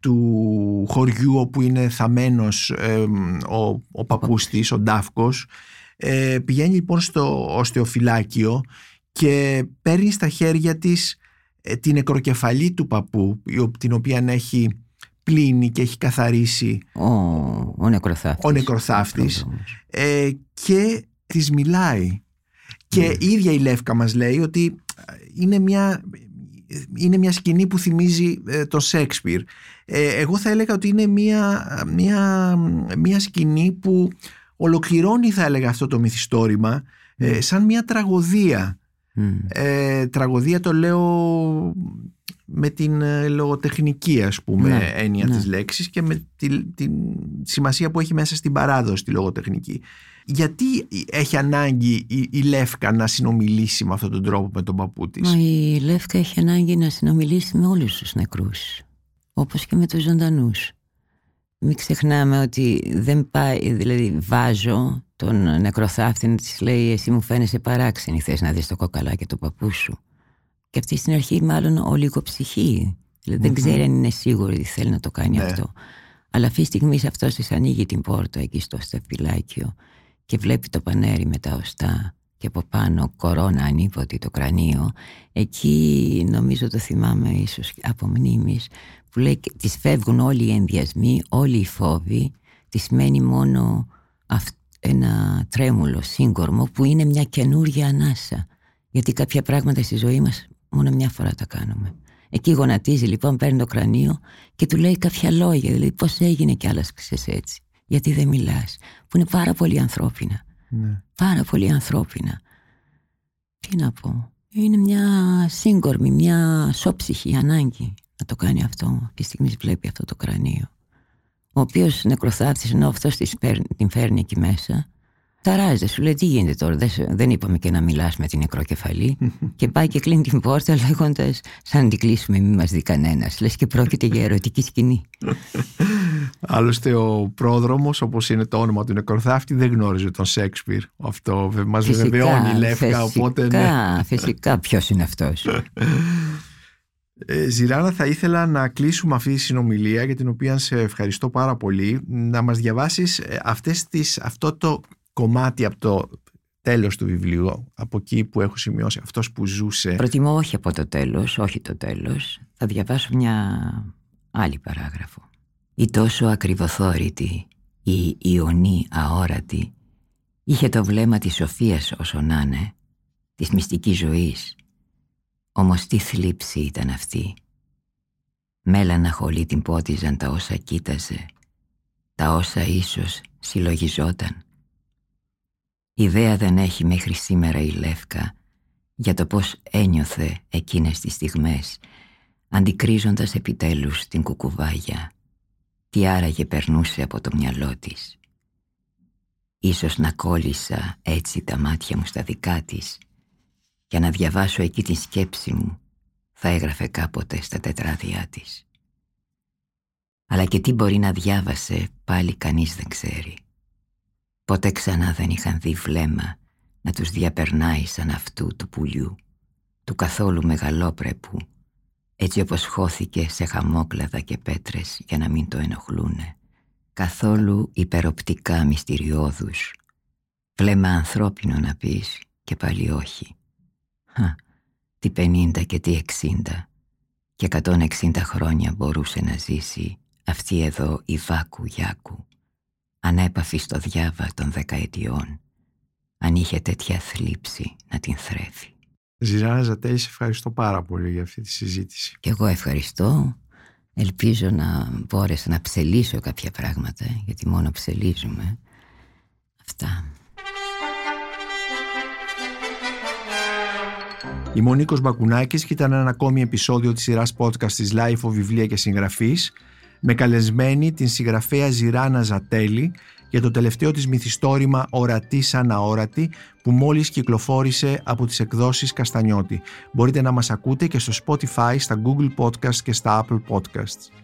του χωριού όπου είναι θαμένος ε, ο, ο παππούς της, ο Ντάφκος ε, πηγαίνει λοιπόν στο οστεοφυλάκιο και παίρνει στα χέρια της ε, την νεκροκεφαλή του παππού η ο- την οποία έχει πλύνει και έχει καθαρίσει Ο, ο νεκροθάφτης. ο νεκροθάφτης πρόδρομος. ε, και της μιλάει και η ίδια η Λεύκα μας λέει ότι ε, είναι μια, είναι μια σκηνή που θυμίζει ε, το Σέξπιρ ε, εγώ θα έλεγα ότι είναι μια, μια, μια σκηνή που ολοκληρώνει θα έλεγα αυτό το μυθιστόρημα ε, σαν μια τραγωδία Μμ. ε, τραγωδία το λέω με την ε, λογοτεχνική ας πούμε Ναι, έννοια ναι. της λέξης και με τη, την σημασία που έχει μέσα στην παράδοση τη λογοτεχνική. Γιατί έχει ανάγκη η, η Λεύκα να συνομιλήσει με αυτόν τον τρόπο με τον παππού της; Μα η Λεύκα έχει ανάγκη να συνομιλήσει με όλους τους νεκρούς όπως και με τους ζωντανούς μην ξεχνάμε ότι δεν πάει δηλαδή βάζω τον νεκροθάφτη να της λέει εσύ μου φαίνεσαι παράξενη θες να δεις το κοκαλάκι του παππού σου και αυτή στην αρχή μάλλον ολιγοψυχή δηλαδή δεν Μμμ. ξέρει αν είναι σίγουρη ότι θέλει να το κάνει Ναι. αυτό αλλά αυτή τη στιγμή αυτό της ανοίγει την πόρτα εκεί στο στεφυλάκιο και βλέπει το πανέρι με τα οστά και από πάνω κορώνα ανίποτη το κρανίο εκεί νομίζω το θυμάμαι ίσως από μνήμης που λέει και της φεύγουν όλοι οι ενδιασμοί όλοι οι φόβοι της μένει μόνο αυ- ένα τρέμουλο σύγκορμο που είναι μια καινούργια ανάσα γιατί κάποια πράγματα στη ζωή μας μόνο μια φορά τα κάνουμε εκεί γονατίζει λοιπόν παίρνει το κρανίο και του λέει κάποια λόγια δηλαδή πως έγινε κι άλλαξες έτσι γιατί δεν μιλάς που είναι πάρα πολύ ανθρώπινα Ναι. πάρα πολύ ανθρώπινα. Τι να πω. Είναι μια σύγκορμη, μια σώψυχη ανάγκη να το κάνει αυτό. Αυτή τη στιγμή βλέπει αυτό το κρανίο. Ο οποίος νεκροθάφτης ενώ αυτός την φέρνει εκεί μέσα, ταράζεται, σου λέει τι γίνεται τώρα, δεν, σε- δεν είπαμε και να μιλάς με την νεκροκεφαλή και πάει και κλείνει την πόρτα λέγοντας σαν να την κλείσουμε μη μας δει κανένας. Λες και πρόκειται για ερωτική σκηνή. Άλλωστε ο πρόδρομος όπως είναι το όνομα του νεκροθάφτη δεν γνώριζε τον Σέξπιρ. Αυτό βε- μας βεβαιώνει η Λεύκα φυσικά, οπότε ναι. φυσικά ποιος είναι αυτός. Ε, Ζηράνα θα ήθελα να κλείσουμε αυτή τη συνομιλία για την οποία σε ευχαριστώ πάρα πολύ να μας διαβάσεις ε, αυτές τις, αυτό το κομμάτι από το τέλος του βιβλίου από εκεί που έχω σημειώσει αυτός που ζούσε Προτιμώ όχι από το τέλος, όχι το τέλος. Θα διαβάσω μια άλλη παράγραφο. Η τόσο ακριβοθόρητη, η ιονή αόρατη, είχε το βλέμμα της σοφίας όσο να είναι, της μυστικής ζωής. Όμως τι θλίψη ήταν αυτή. Μέλανα χολή την πότιζαν τα όσα κοίταζε, τα όσα ίσως συλλογιζόταν. Ιδέα δεν έχει μέχρι σήμερα η Λεύκα για το πώς ένιωθε εκείνες τις στιγμές, αντικρίζοντας επιτέλους την κουκουβάγια, τι άραγε περνούσε από το μυαλό της. Ίσως να κόλλησα έτσι τα μάτια μου στα δικά της, για να διαβάσω εκεί τη σκέψη μου, θα έγραφε κάποτε στα τετράδια της. Αλλά και τι μπορεί να διάβασε πάλι κανείς δεν ξέρει. Ποτέ ξανά δεν είχαν δει βλέμμα να τους διαπερνάει σαν αυτού του πουλιού, του καθόλου μεγαλόπρεπου, έτσι όπως χώθηκε σε χαμόκλαδα και πέτρες για να μην το ενοχλούνε, καθόλου υπεροπτικά μυστηριώδους, Βλέμμα ανθρώπινο να πεις και πάλι όχι. Χα, τι πενήντα και τι εξήντα. Και 160 χρόνια μπορούσε να ζήσει αυτή εδώ η Βάκου Γιάκου. Ανέπαφη στο διάβα των δεκαετιών. Αν είχε τέτοια θλίψη να την θρέφει. Ζηράνα Ζατέλη, σε ευχαριστώ πάρα πολύ για αυτή τη συζήτηση. Και εγώ ευχαριστώ. Ελπίζω να μπόρεσα να ψελίσω κάποια πράγματα, γιατί μόνο ψελίζουμε. Αυτά. Είμαι ο Νίκος Μπακουνάκης και ήταν ένα ακόμη επεισόδιο της σειράς podcast της Life of Βιβλία και Συγγραφής με καλεσμένη την συγγραφέα Ζηράνα Ζατέλη για το τελευταίο της μυθιστόρημα «Ορατή σαν αόρατη» που μόλις κυκλοφόρησε από τις εκδόσεις Καστανιώτη. Μπορείτε να μας ακούτε και στο Spotify, στα Google Podcasts και στα Apple Podcasts.